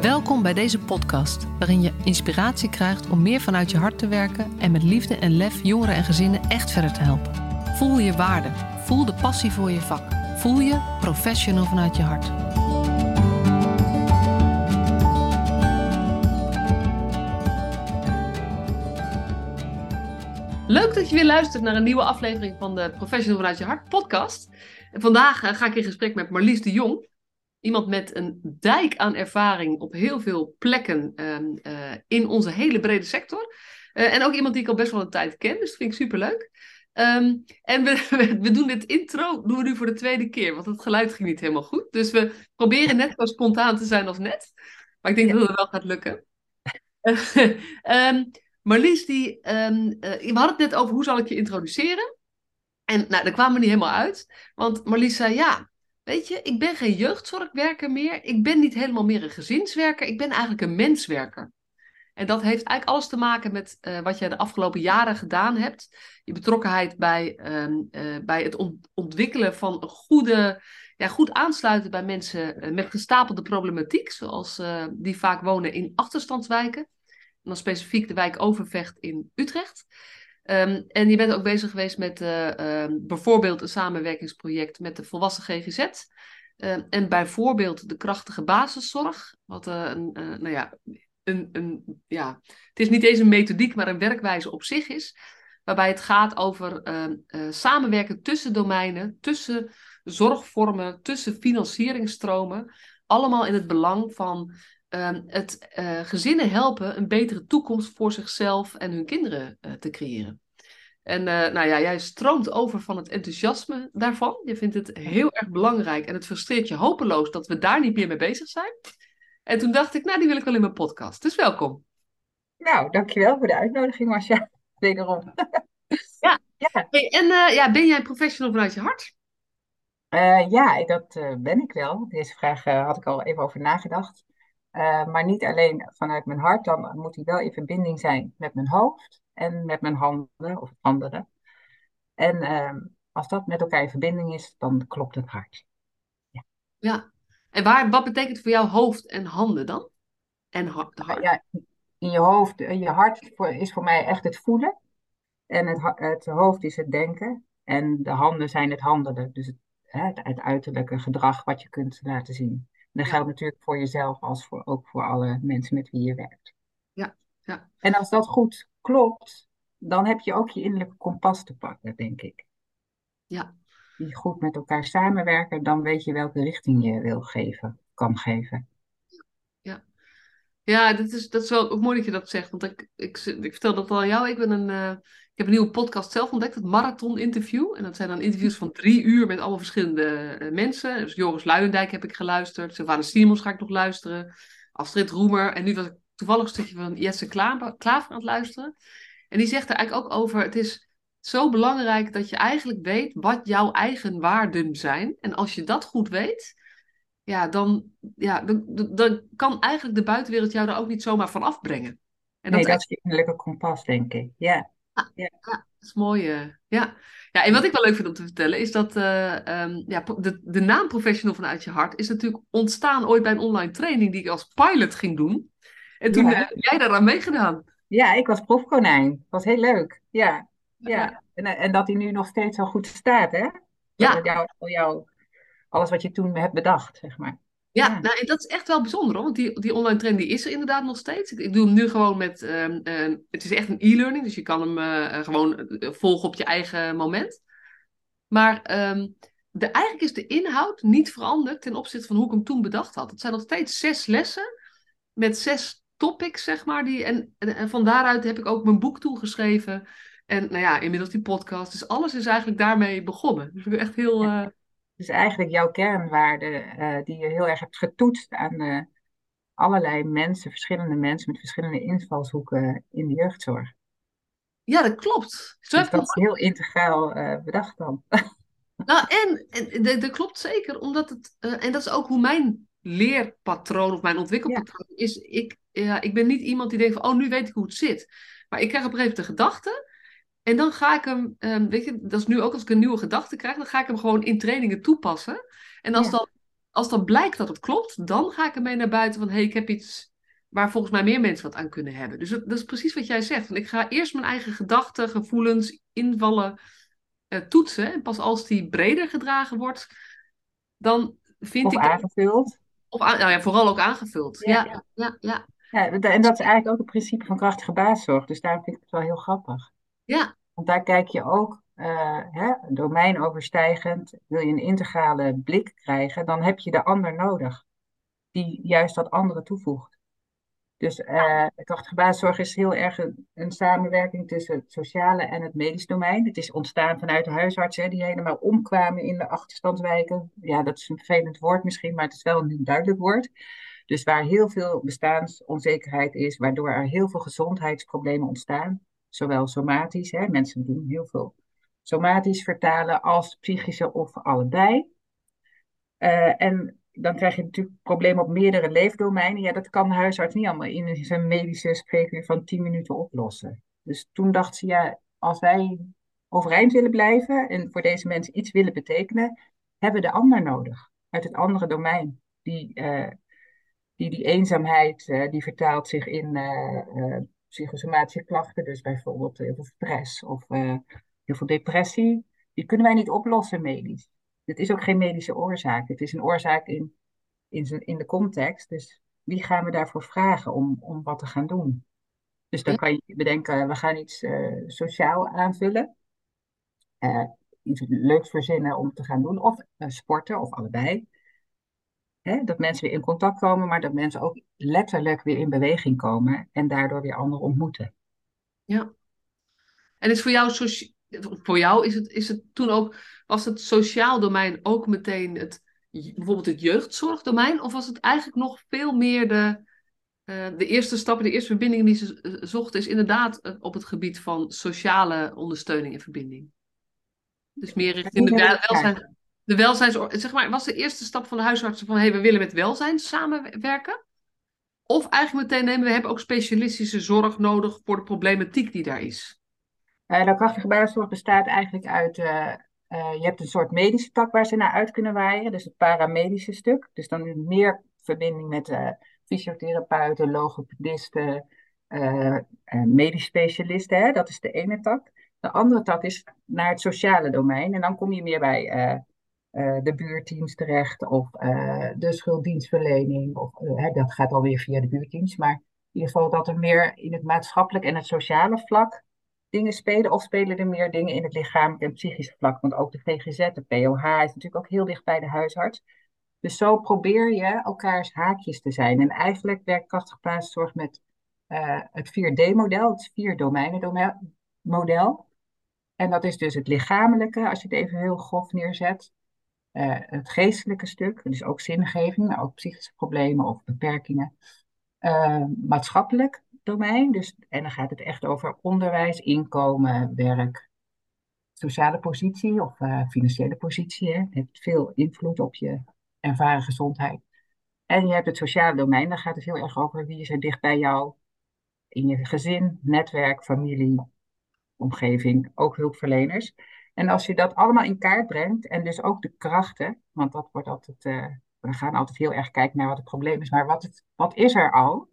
Welkom bij deze podcast, waarin je inspiratie krijgt om meer vanuit je hart te werken en met liefde en lef jongeren en gezinnen echt verder te helpen. Voel je waarde, voel de passie voor je vak, voel je professional vanuit je hart. Leuk dat je weer luistert naar een nieuwe aflevering van de Professional vanuit je hart podcast. Vandaag eh, ga ik in gesprek met Marlies de Jong. Iemand met een dijk aan ervaring op heel veel plekken ehm, eh, in onze hele brede sector. Eh, en ook iemand die ik al best wel een tijd ken, dus dat vind ik superleuk. Um, en we, we, doen dit intro doen we nu voor de tweede keer, want het geluid ging niet helemaal goed. Dus we proberen net zo spontaan te zijn als net. Maar ik denk dat het wel gaat lukken. um, Marlies, die, uh, we hadden het net over hoe zal ik je introduceren. En nou, daar kwamen we niet helemaal uit. Want Marlies zei, ja, Weet je, ik ben geen jeugdzorgwerker meer. Ik ben niet helemaal meer een gezinswerker. Ik ben eigenlijk een menswerker. En dat heeft eigenlijk alles te maken met uh, wat je de afgelopen jaren gedaan hebt. Je betrokkenheid bij, uh, uh, bij het ontwikkelen van een goede, ja, goed aansluiten bij mensen eh, met gestapelde problematiek. Zoals die vaak wonen in achterstandswijken. En dan specifiek de wijk Overvecht in Utrecht. Um, en je bent ook bezig geweest met uh, bijvoorbeeld een samenwerkingsproject met de volwassen GGZ. Uh, en bijvoorbeeld de krachtige basiszorg. Wat uh, een, nou ja, een, een, ja, het is niet eens een methodiek, maar een werkwijze op zich is. Waarbij het gaat over ehm, samenwerken tussen domeinen, tussen zorgvormen, tussen financieringsstromen. Allemaal in het belang van uh, het uh, gezinnen helpen een betere toekomst voor zichzelf en hun kinderen uh, te creëren. En nou ja, jij stroomt over van het enthousiasme daarvan. Je vindt het heel erg belangrijk en het frustreert je hopeloos dat we daar niet meer mee bezig zijn. En toen dacht ik, nou, die wil ik wel in mijn podcast. Dus welkom. Nou, dankjewel voor de uitnodiging, Marcia. Wederom. ja. ja. Hey, en ja, ben jij professional vanuit je hart? ja, dat ben ik wel. Deze vraag had ik al even over nagedacht. Uh, maar niet alleen vanuit mijn hart, dan moet hij wel in verbinding zijn met mijn hoofd en met mijn handen of andere. En uh, als dat met elkaar in verbinding is, dan klopt het hart. Ja. ja. En waar, wat betekent voor jou hoofd en handen dan? En hart, hart? Ja, in je hoofd, eh, je hart is voor mij echt het voelen. En het, het hoofd is het denken. En de handen zijn het handelen. Dus het, het, het uiterlijke gedrag wat je kunt laten zien. Dat geldt natuurlijk voor jezelf als voor, ook voor alle mensen met wie je werkt. Ja, ja. En als dat goed klopt, dan heb je ook je innerlijke kompas te pakken, denk ik. Ja. Die goed met elkaar samenwerken, dan weet je welke richting je wil geven, kan geven. Ja, ja dat, is, dat is wel ook mooi dat je dat zegt. Want ik, ik, ik vertel dat al aan jou. Ik ben een, uh, ik heb een nieuwe podcast zelf ontdekt, het Marathon Interview. En dat zijn dan interviews van drie uur met allemaal verschillende uh, mensen. Dus Joris Luijendijk heb ik geluisterd. Sylvana Simons ga ik nog luisteren. Astrid Roemer. En nu was ik toevallig een stukje van Jesse Klaver, Klaver aan het luisteren. En die zegt er eigenlijk ook over, het is zo belangrijk dat je eigenlijk weet wat jouw eigen waarden zijn. En als je dat goed weet, ja, dan, ja, dan, dan kan eigenlijk de buitenwereld jou daar ook niet zomaar van afbrengen. En nee, dat, dat is je innerlijke kompas, denk ik. Ja. Ja, dat is mooi. Uh, ja. ja, en wat ik wel leuk vind om te vertellen is dat uh, um, ja, de, de naam Professional vanuit je hart is natuurlijk ontstaan ooit bij een online training die ik als pilot ging doen. En toen ja. uh, jij daaraan meegedaan. Ja, ik was profkonijn. was heel leuk. Ja, ja. En, en dat hij nu nog steeds zo goed staat, hè? Ja. Jou, jou, alles wat je toen hebt bedacht, zeg maar. Ja, Nou, dat is echt wel bijzonder hoor. Want die, die online training die is er inderdaad nog steeds. Ik, ik doe hem nu gewoon met. Uh, uh, het is echt een e-learning, dus je kan hem uh, gewoon volgen op je eigen moment. Maar um, de, eigenlijk is de inhoud niet veranderd ten opzichte van hoe ik hem toen bedacht had. Het zijn nog steeds zes lessen met zes topics, zeg maar. Die, en, en, en van daaruit heb ik ook mijn boek toegeschreven. En nou ja, inmiddels die podcast. Dus alles is eigenlijk daarmee begonnen. Dus ik ben echt heel. Dus eigenlijk jouw kernwaarden uh, die je heel erg hebt getoetst aan uh, allerlei mensen, verschillende mensen met verschillende invalshoeken in de jeugdzorg. Ja, dat klopt. Zo dus dat is heel integraal uh, bedacht dan. Nou, en, en dat klopt zeker, omdat het, en dat is ook hoe mijn leerpatroon of mijn ontwikkelpatroon ja. is. Ik, ja, ik ben niet iemand die denkt van, oh, nu weet ik hoe het zit. Maar ik krijg op een gegeven moment de gedachte en dan ga ik hem, um, weet je, dat is nu ook als ik een nieuwe gedachte krijg, dan ga ik hem gewoon in trainingen toepassen. En als, ja. dan, als dan blijkt dat het klopt, dan ga ik ermee naar buiten van hé, hey, ik heb iets waar volgens mij meer mensen wat aan kunnen hebben. Dus dat, dat is precies wat jij zegt. Want ik ga eerst mijn eigen gedachten, gevoelens, invallen uh, toetsen. En pas als die breder gedragen wordt, dan vind of ik... aangevuld. Of aan, nou ja, vooral ook aangevuld. Ja, ja, ja. ja, ja. en dat is eigenlijk ook het principe van krachtige basiszorg. Dus daar vind ik het wel heel grappig. Ja. Want daar kijk je ook uh, hè, domeinoverstijgend. Wil je een integrale blik krijgen, dan heb je de ander nodig. Die juist dat andere toevoegt. Dus uh, krachtige basiszorg is heel erg een, een, samenwerking tussen het sociale en het medisch domein. Het is ontstaan vanuit de huisartsen die helemaal omkwamen in de achterstandswijken. Ja, dat is een vervelend woord misschien, maar het is wel een duidelijk woord. Dus waar heel veel bestaansonzekerheid is, waardoor er heel veel gezondheidsproblemen ontstaan. Zowel somatisch, hè, mensen doen heel veel somatisch vertalen, als psychische of allebei. Uh, en dan krijg je natuurlijk problemen op meerdere leefdomeinen. Ja, dat kan de huisarts niet allemaal in zijn medische spreekuur van 10 minuten oplossen. Dus toen dacht ze, ja, als wij overeind willen blijven en voor deze mensen iets willen betekenen, hebben we de ander nodig uit het andere domein. Die, uh, die, die eenzaamheid, uh, die vertaalt zich in psychosomatische klachten, dus bijvoorbeeld heel veel stress of heel veel depressie. Die kunnen wij niet oplossen medisch. Het is ook geen medische oorzaak. Het is een oorzaak in, in, zijn, in de context. Dus wie gaan we daarvoor vragen om, om wat te gaan doen? Dus dan kan je bedenken, we gaan iets uh, sociaal aanvullen. Uh, iets leuks verzinnen om te gaan doen. Of uh, sporten, of allebei. Hè, dat mensen weer in contact komen, maar dat mensen ook letterlijk weer in beweging komen. En daardoor weer anderen ontmoeten. Ja. En is voor jou, voor jou is het, is het toen ook was het sociaal domein ook meteen het, bijvoorbeeld het jeugdzorgdomein? Of was het eigenlijk nog veel meer de, uh, de eerste stappen, de eerste verbindingen die ze uh, zochten, is inderdaad uh, op het gebied van sociale ondersteuning en verbinding? Dus meer richting de welzijn. De welzijns, zeg maar, was de eerste stap van de huisartsen van hey, we willen met welzijn samenwerken? Of eigenlijk meteen nemen we hebben ook specialistische zorg nodig voor de problematiek die daar is? de krachtige basiszorg bestaat eigenlijk uit uh, je hebt een soort medische tak waar ze naar uit kunnen waaien, dus het paramedische stuk. Dus dan meer verbinding met uh, fysiotherapeuten, logopedisten, uh, medisch specialisten. Hè? Dat is de ene tak. De andere tak is naar het sociale domein. En dan kom je meer bij de buurteams terecht of de schulddienstverlening. Of, dat gaat alweer via de buurteams. Maar in ieder geval dat er meer in het maatschappelijk en het sociale vlak dingen spelen of spelen er meer dingen in het lichamelijk en psychische vlak? Want ook de GGZ, de POH is natuurlijk ook heel dicht bij de huisarts. Dus zo probeer je elkaars haakjes te zijn. En eigenlijk werkt krachtige basiszorg met het 4D-model, het vier domeinen model. En dat is dus het lichamelijke, als je het even heel grof neerzet. Uh, het geestelijke stuk, dus ook zingeving, maar ook psychische problemen of beperkingen. Uh, maatschappelijk, domein. Dus, en dan gaat het echt over onderwijs, inkomen, werk, sociale positie of uh, financiële positie. Hè. Het heeft veel invloed op je ervaren gezondheid. En je hebt het sociale domein, dan gaat het heel erg over wie er dicht bij jou in je gezin, netwerk, familie, omgeving, ook hulpverleners. En als je dat allemaal in kaart brengt en dus ook de krachten, want dat wordt altijd, uh, we gaan altijd heel erg kijken naar wat het probleem is, maar wat, wat is er al?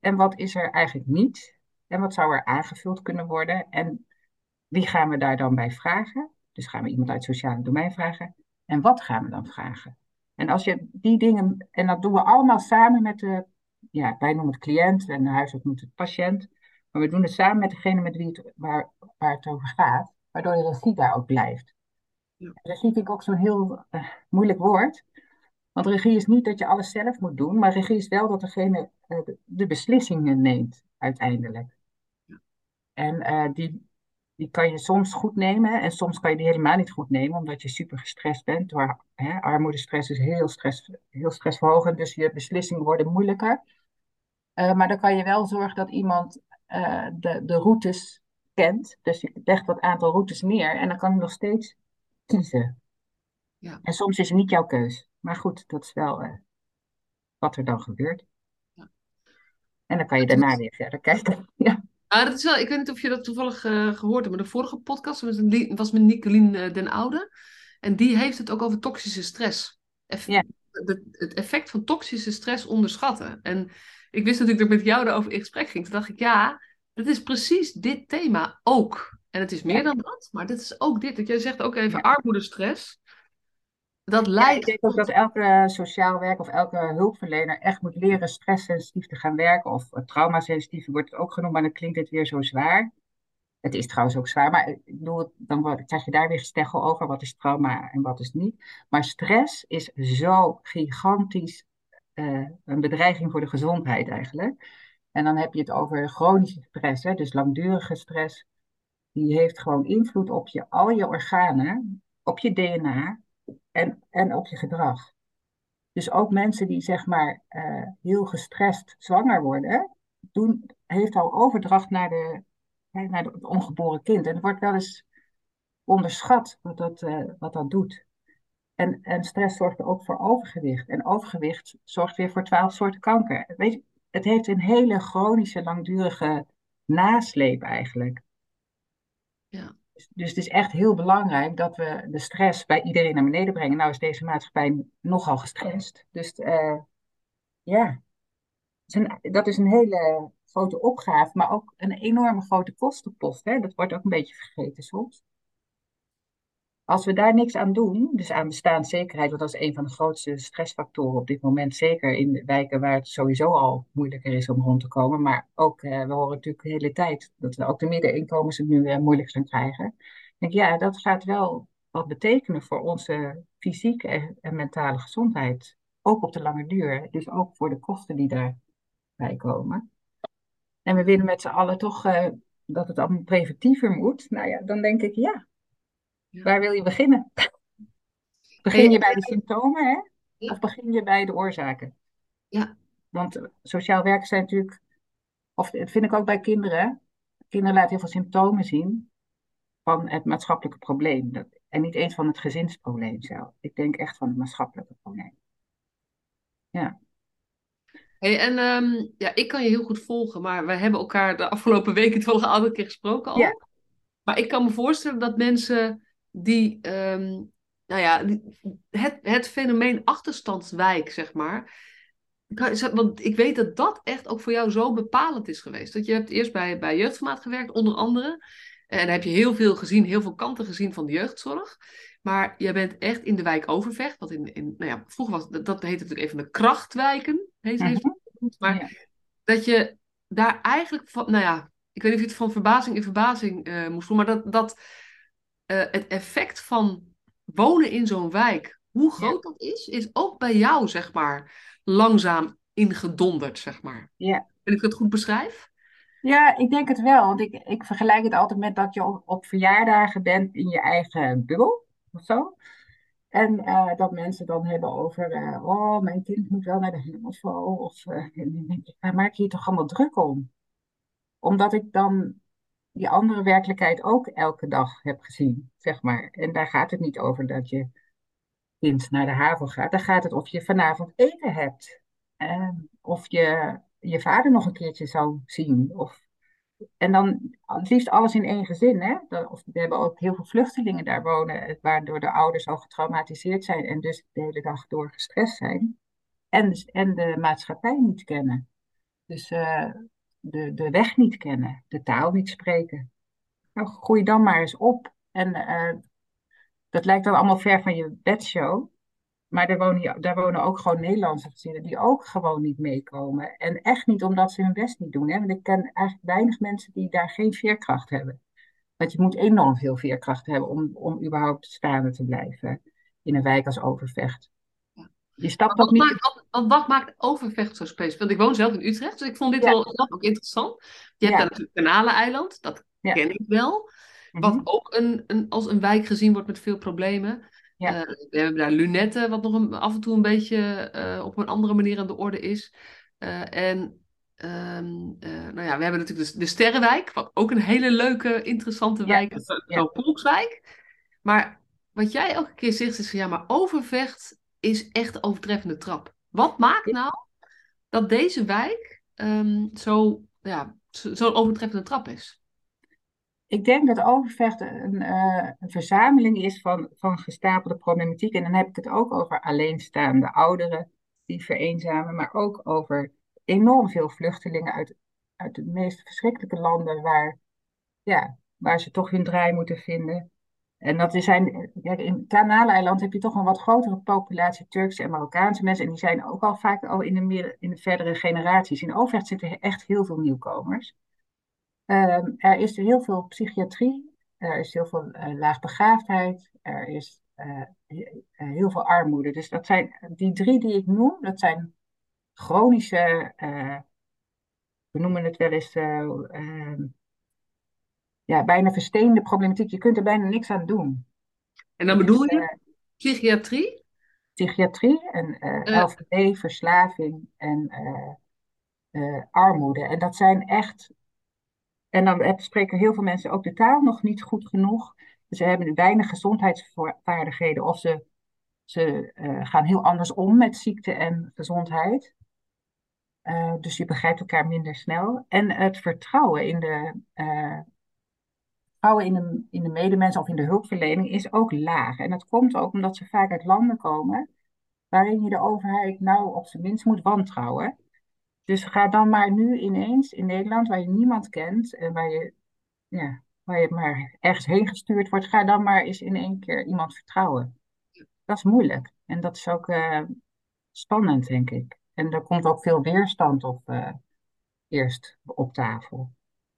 En wat is er eigenlijk niet? En wat zou er aangevuld kunnen worden? En wie gaan we daar dan bij vragen? Dus gaan we iemand uit het sociale domein vragen? En wat gaan we dan vragen? En als je die dingen, en dat doen we allemaal samen met de, ja, wij noemen het cliënt en de huisarts noemt het patiënt. Maar we doen het samen met degene met wie het, waar, waar het over gaat, waardoor de regie daar ook blijft. Ja. Regie vind ik ook zo'n heel uh, moeilijk woord. Want regie is niet dat je alles zelf moet doen, maar regie is wel dat degene uh, de, beslissingen neemt uiteindelijk. Ja. En uh, die, die kan je soms goed nemen en soms kan je die helemaal niet goed nemen, omdat je super gestrest bent. Door, hè, armoedestress is heel, stress, heel stressverhogend, dus je beslissingen worden moeilijker. Uh, maar dan kan je wel zorgen dat iemand de, de routes kent. Dus je legt dat aantal routes neer en dan kan hij nog steeds kiezen. Ja. En soms is het niet jouw keus. Maar goed, dat is wel uh, wat er dan gebeurt. Ja. En dan kan je daarna weer verder kijken. ja. Ah, dat is wel, ik weet niet of je dat toevallig uh, gehoord hebt, maar de vorige podcast was, een, was met Nicolien uh, den Oude. En die heeft het ook over toxische stress. Eff ja. de, het effect van toxische stress onderschatten. En ik wist natuurlijk dat ik met jou daarover in gesprek ging. Toen dacht ik, ja, dat is precies dit thema ook. En het is meer dan dat, maar dit is ook dit. Dat jij zegt ook even armoedestress. Dat leidt. ik denk ook dat elke sociaal werk of elke hulpverlener echt moet leren stresssensitief te gaan werken. Of traumasensitief wordt het ook genoemd, maar dan klinkt het weer zo zwaar. Het is trouwens ook zwaar, maar ik bedoel, dan krijg je daar weer gesteggel over. Wat is trauma en wat is niet. Maar stress is zo gigantisch uh, een bedreiging voor de gezondheid eigenlijk. En dan heb je het over chronische stress, hè, dus langdurige stress. Die heeft gewoon invloed op je, al je organen, op je DNA en, en op je gedrag. Dus ook mensen die zeg maar uh, heel gestrest zwanger worden, doen, heeft al overdracht naar, de, naar het ongeboren kind. En er wordt wel eens onderschat wat dat, uh, wat dat doet. En, en stress zorgt ook voor overgewicht. En overgewicht zorgt weer voor twaalf soorten kanker. Weet je, het heeft een hele chronische, langdurige nasleep eigenlijk. Ja. Dus, dus het is echt heel belangrijk dat we de stress bij iedereen naar beneden brengen. Nou is deze maatschappij nogal gestrest. Dus uh, ja, dat is een hele grote opgave, maar ook een enorme grote kostenpost. Hè? Dat wordt ook een beetje vergeten soms. Als we daar niks aan doen, dus aan bestaanszekerheid, want dat is een van de grootste stressfactoren op dit moment, zeker in wijken waar het sowieso al moeilijker is om rond te komen, maar ook, eh, we horen natuurlijk de hele tijd dat we ook de middeninkomens het nu weer moeilijk gaan krijgen. Ik denk, ja, dat gaat wel wat betekenen voor onze fysieke en, mentale gezondheid, ook op de lange duur, dus ook voor de kosten die daarbij komen. En we willen met z'n allen toch uh, dat het allemaal preventiever moet. Nou ja, dan denk ik, ja, Waar wil je beginnen? Begin je bij de symptomen, hè? Of begin je bij de oorzaken? Ja. Want eh, sociaal werken zijn natuurlijk, of dat vind ik ook bij kinderen. Kinderen laten heel veel symptomen zien van het maatschappelijke probleem. En niet eens van het gezinsprobleem zelf. Ik denk echt van het maatschappelijke probleem. Ja. Hey, en um, ja, ik kan je heel goed volgen, maar we hebben elkaar de afgelopen weken toch al een keer gesproken al. Ja. Maar ik kan me voorstellen dat mensen die, um, nou ja, het, het fenomeen achterstandswijk, zeg maar. Want ik weet dat dat echt ook voor jou zo bepalend is geweest. Dat je hebt eerst bij, bij jeugdformaat gewerkt, onder andere. En daar heb je heel veel gezien, heel veel kanten gezien van de jeugdzorg. Maar je bent echt in de wijk Overvecht. Wat in, in, nou ja, vroeger was dat, dat heette natuurlijk even de krachtwijken. Heet, mm -hmm. Maar dat je daar eigenlijk van, nou ja, ik weet niet of je het van verbazing in verbazing uh, moest doen, maar dat, dat uh, het effect van wonen in zo'n wijk, hoe groot dat is, is ook bij jou, zeg maar, langzaam ingedonderd, zeg maar. Ja. En ik het goed beschrijf? Ja, ik denk het wel. Want ik, ik vergelijk het altijd met dat je op, op verjaardagen bent in je eigen bubbel of zo. En uh, dat mensen dan hebben over, uh, oh, mijn kind moet wel naar de hemelsval. Of, uh, waar maak je je toch allemaal druk om? Omdat ik dan die andere werkelijkheid ook elke dag heb gezien, zeg maar. En daar gaat het niet over dat je kind naar de haven gaat. Daar gaat het of je vanavond eten hebt. Uh, of je je vader nog een keertje zou zien. Of, en dan het liefst alles in één gezin. Hè? Of, we hebben ook heel veel vluchtelingen daar wonen, waardoor de ouders al getraumatiseerd zijn en dus de hele dag door gestrest zijn. En, en de maatschappij niet kennen. Dus uh, de, de weg niet kennen, de taal niet spreken. Nou, groei dan maar eens op. En uh, dat lijkt dan allemaal ver van je bedshow. Maar daar wonen, daar wonen ook gewoon Nederlandse gezinnen die ook gewoon niet meekomen. En echt niet omdat ze hun best niet doen. Hè? Want ik ken eigenlijk weinig mensen die daar geen veerkracht hebben. Want je moet enorm veel veerkracht hebben om, om überhaupt staande te blijven in een wijk als Overvecht. Je stapt wat, niet... wat, wat, maakt Overvecht zo specifiek? Want ik woon zelf in Utrecht, dus ik vond dit wel ook interessant. Je hebt daar natuurlijk Kanaleneiland, dat ken ik wel. Wat mhm. ook een, een, als een wijk gezien wordt met veel problemen. Uh, we hebben daar Lunetten, wat nog een, af en toe een beetje uh, op een andere manier aan de orde is. Uh, en um, nou ja, we hebben natuurlijk de, de, Sterrenwijk, wat ook een hele leuke, interessante wijk is. Ja. Volkswijk. Maar wat jij elke keer zegt is, ja, maar Overvecht is echt overtreffende trap. Wat maakt nou dat deze wijk um, zo, ja, zo'n overtreffende trap is? ik denk dat Overvecht een, uh, een, verzameling is van, van gestapelde problematiek. En dan heb ik het ook over alleenstaande ouderen die vereenzamen, maar ook over enorm veel vluchtelingen uit, uit de meest verschrikkelijke landen waar, ja, waar ze toch hun draai moeten vinden. En dat zijn, ja, in Kanaleiland heb je toch een wat grotere populatie Turkse en Marokkaanse mensen. En die zijn ook al vaak al in de, meer, in de verdere generaties. In Overvecht zitten echt heel veel nieuwkomers. Um, er is heel veel psychiatrie, er is heel veel uh, laagbegaafdheid, er is uh, heel veel armoede. Dus dat zijn die drie die ik noem, dat zijn chronische, we noemen het wel eens, ehm, ja, bijna versteende problematiek. Je kunt er bijna niks aan doen. En dan bedoel dus, je psychiatrie? Psychiatrie en LVD, verslaving en armoede. En dat zijn echt en dan spreken heel veel mensen ook de taal nog niet goed genoeg. Ze hebben weinig gezondheidsvaardigheden of ze, ze uh, gaan heel anders om met ziekte en gezondheid. Uh, dus je begrijpt elkaar minder snel. En het vertrouwen in de, uh, vertrouwen in de, in de medemensen of in de hulpverlening is ook laag. En dat komt ook omdat ze vaak uit landen komen waarin je de overheid nou op zijn minst moet wantrouwen. Dus ga dan maar nu ineens in Nederland, waar je niemand kent en waar je, ja, waar je maar ergens heen gestuurd wordt, ga dan maar eens in één keer iemand vertrouwen. Dat is moeilijk. En dat is ook uh, spannend, denk ik. En er komt ook veel weerstand op uh, eerst op tafel.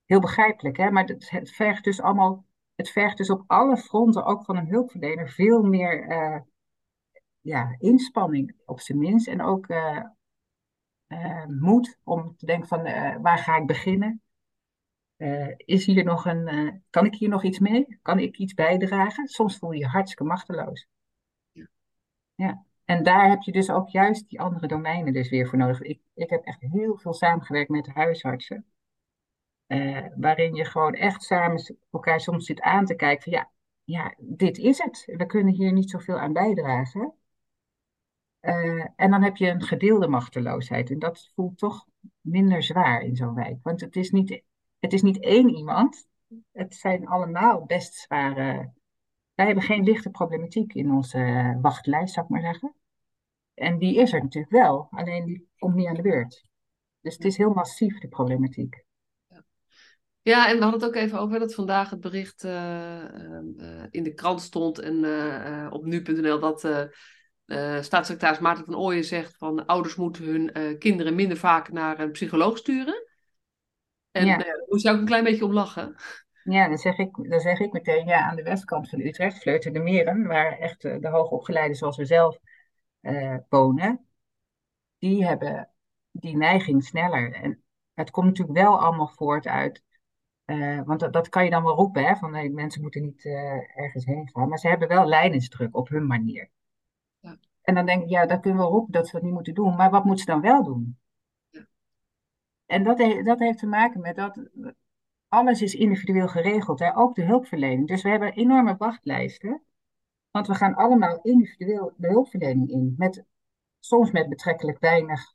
Heel begrijpelijk, hè? Maar het, het, vergt dus allemaal, het vergt dus op alle fronten, ook van een hulpverlener, veel meer uh, ja, inspanning op zijn minst. En ook uh, moed om te denken van waar ga ik beginnen? Is hier nog een, kan ik hier nog iets mee? Kan ik iets bijdragen? Soms voel je je hartstikke machteloos. Ja. ja. En daar heb je dus ook juist die andere domeinen dus weer voor nodig. Ik, ik heb echt heel veel samengewerkt met huisartsen. Waarin je gewoon echt samen elkaar soms zit aan te kijken van ja, ja, dit is het. We kunnen hier niet zoveel aan bijdragen. Uh, en dan heb je een gedeelde machteloosheid. En dat voelt toch minder zwaar in zo'n wijk. Want het is, niet, het is niet één iemand. Het zijn allemaal best zware. Wij hebben geen lichte problematiek in onze wachtlijst, zou ik maar zeggen. En die is er natuurlijk wel, alleen die komt niet aan de beurt. Dus het is heel massief, de problematiek. Ja, en we hadden het ook even over dat vandaag het bericht uh, uh, in de krant stond en op nu.nl dat staatssecretaris Maarten van Ooyen zegt van ouders moeten hun kinderen minder vaak naar een psycholoog sturen. En ja. daar moest je ook een klein beetje om lachen. Ja, dan zeg ik, dan zeg ik meteen, ja, aan de westkant van Utrecht, Vleuten de Meren, waar echt de hoogopgeleiden zoals we zelf wonen, die hebben die neiging sneller. En het komt natuurlijk wel allemaal voort uit want dat, dat, kan je dan wel roepen, hè, van nee, mensen moeten niet uh, ergens heen gaan. Maar ze hebben wel leidingsdruk op hun manier. En dan denk ik, ja, dat kunnen we roepen dat ze dat niet moeten doen. Maar wat moeten ze dan wel doen? En dat, dat heeft te maken met dat alles is individueel geregeld, hè? ook de hulpverlening. Dus we hebben enorme wachtlijsten. Want we gaan allemaal individueel de hulpverlening in. Met, soms met betrekkelijk weinig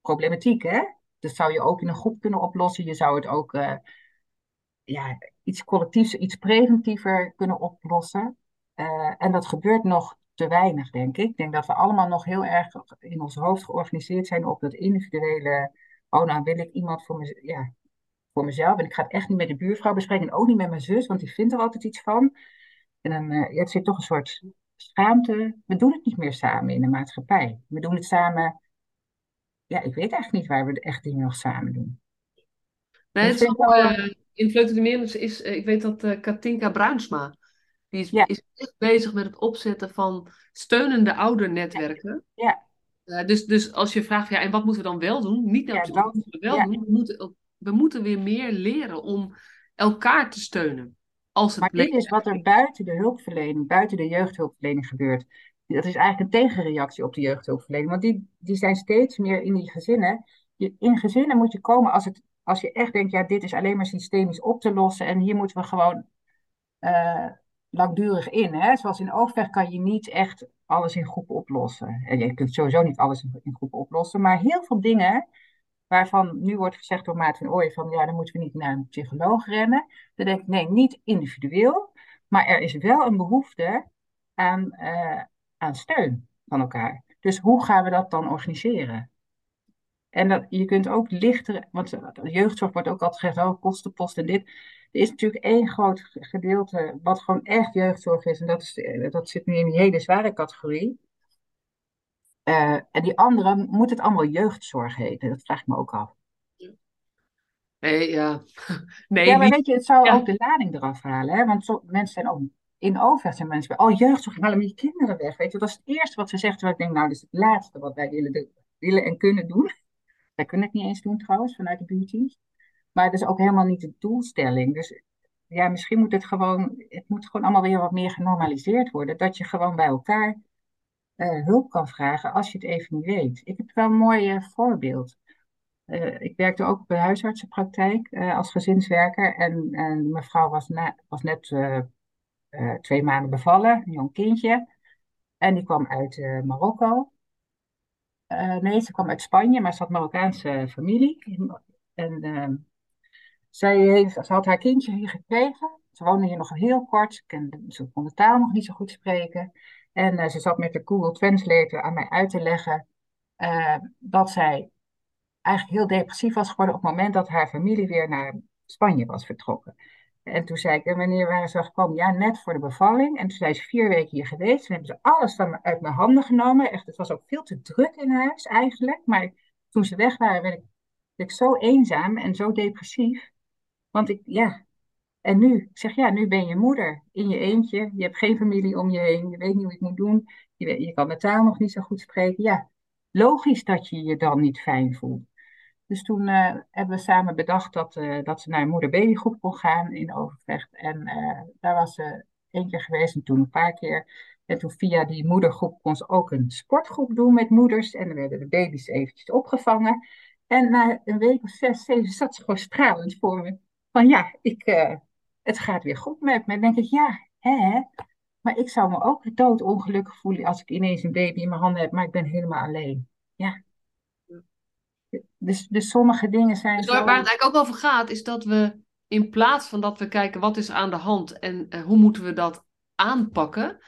problematiek. Hè? Dat zou je ook in een groep kunnen oplossen. Je zou het ook uh, ja, iets collectiefs, iets preventiever kunnen oplossen. Uh, en dat gebeurt nog te weinig, denk ik. Ik denk dat we allemaal nog heel erg in ons hoofd georganiseerd zijn op dat individuele. Oh, nou wil ik iemand voor, me, ja, voor mezelf. En ik ga het echt niet met de buurvrouw bespreken. En ook niet met mijn zus, want die vindt er altijd iets van. En dan uh, ja, het zit toch een soort schaamte. We doen het niet meer samen in de maatschappij. We doen het samen. Ja, ik weet eigenlijk niet waar we echt dingen nog samen doen. Nee, het is ook, uh, in Vleuten de is, uh, ik weet dat uh, Katinka Bruinsma, die is, is echt bezig met het opzetten van steunende oudernetwerken. Ja. Uh, dus, dus als je vraagt, ja, en wat moeten we dan wel doen? Niet ja, wat moeten we wel doen. We moeten, we moeten weer meer leren om elkaar te steunen. Als het maar dit is wat er buiten de hulpverlening, buiten de jeugdhulpverlening gebeurt. Dat is eigenlijk een tegenreactie op de jeugdhulpverlening. Want die, die zijn steeds meer in die gezinnen. Je, in gezinnen moet je komen als, het, als je echt denkt, ja, dit is alleen maar systemisch op te lossen. En hier moeten we gewoon uh, langdurig in. Hè? Zoals in Overweg kan je niet echt alles in groepen oplossen. En je kunt sowieso niet alles in groepen oplossen. Maar heel veel dingen waarvan nu wordt gezegd door Maarten van van ja, dan moeten we niet naar een psycholoog rennen. Dan denk ik, nee, niet individueel, maar er is wel een behoefte aan, uh, aan steun van elkaar. Dus hoe gaan we dat dan organiseren? En dat, je kunt ook lichter, want jeugdzorg wordt ook altijd gezegd, oh, kostenpost en dit. Er is natuurlijk één groot gedeelte wat gewoon echt jeugdzorg is. En dat, is, dat zit nu in die hele zware categorie. Uh, en die andere, moet het allemaal jeugdzorg heten? Dat vraag ik me ook af. Nee, ja. Nee, ja, maar weet je, het zou ja. ook de lading eraf halen. Hè? Want zo, mensen zijn ook in overheid zijn mensen bij, oh jeugdzorg, haal hem je kinderen weg. Weet je, dat is het eerste wat ze zegt. Terwijl ik denk, nou, dat is het laatste wat wij willen, willen en kunnen doen. Wij kunnen het niet eens doen trouwens, vanuit de buurteams. Maar het is ook helemaal niet de doelstelling. Dus ja, misschien moet het gewoon, het moet gewoon allemaal weer wat meer genormaliseerd worden. Dat je gewoon bij elkaar eh, hulp kan vragen als je het even niet weet. Ik heb wel een mooi eh, voorbeeld. Eh, ik werkte ook bij huisartsenpraktijk als gezinswerker. En, en mevrouw was, was net twee maanden bevallen, een jong kindje. En die kwam uit Marokko. Eh, nee, ze kwam uit Spanje, maar ze had Marokkaanse familie. En ehm, zij heeft, ze had haar kindje hier gekregen. Ze woonde hier nog heel kort. Ze, kende, ze kon de taal nog niet zo goed spreken. En eh, ze zat met de Google Translator aan mij uit te leggen eh, dat zij eigenlijk heel depressief was geworden op het moment dat haar familie weer naar Spanje was vertrokken. En toen zei ik, wanneer waren ze gekomen? Ja, net voor de bevalling. En toen zijn ze vier weken hier geweest. Toen hebben ze alles me uit mijn handen genomen. Echt, het was ook veel te druk in huis eigenlijk. Maar toen ze weg waren, werd ik, ik zo eenzaam en zo depressief. Want ik, ja. En nu, ik zeg ja, nu ben je moeder in je eentje. Je hebt geen familie om je heen. Je weet niet hoe je het moet doen. Je, je kan de taal nog niet zo goed spreken. Ja, logisch dat je je dan niet fijn voelt. Dus toen eh, hebben we samen bedacht dat, eh, dat ze naar een moeder-babygroep kon gaan in Overvecht. En eh, daar was ze één keer geweest en toen een paar keer. En toen via die moedergroep kon ze ook een sportgroep doen met moeders. En dan werden de baby's eventjes opgevangen. En na een week of zes, zeven zat ze gewoon stralend voor me. Van ja, ik, het gaat weer goed met me. En denk ik, ja, hè? Maar ik zou me ook doodongelukkig voelen als ik ineens een baby in mijn handen heb, maar ik ben helemaal alleen. Ja. Dus, dus sommige dingen zijn Dus zo... waar, waar het eigenlijk ook over gaat, is dat we in plaats van dat we kijken wat is aan de hand en eh, hoe moeten we dat aanpakken.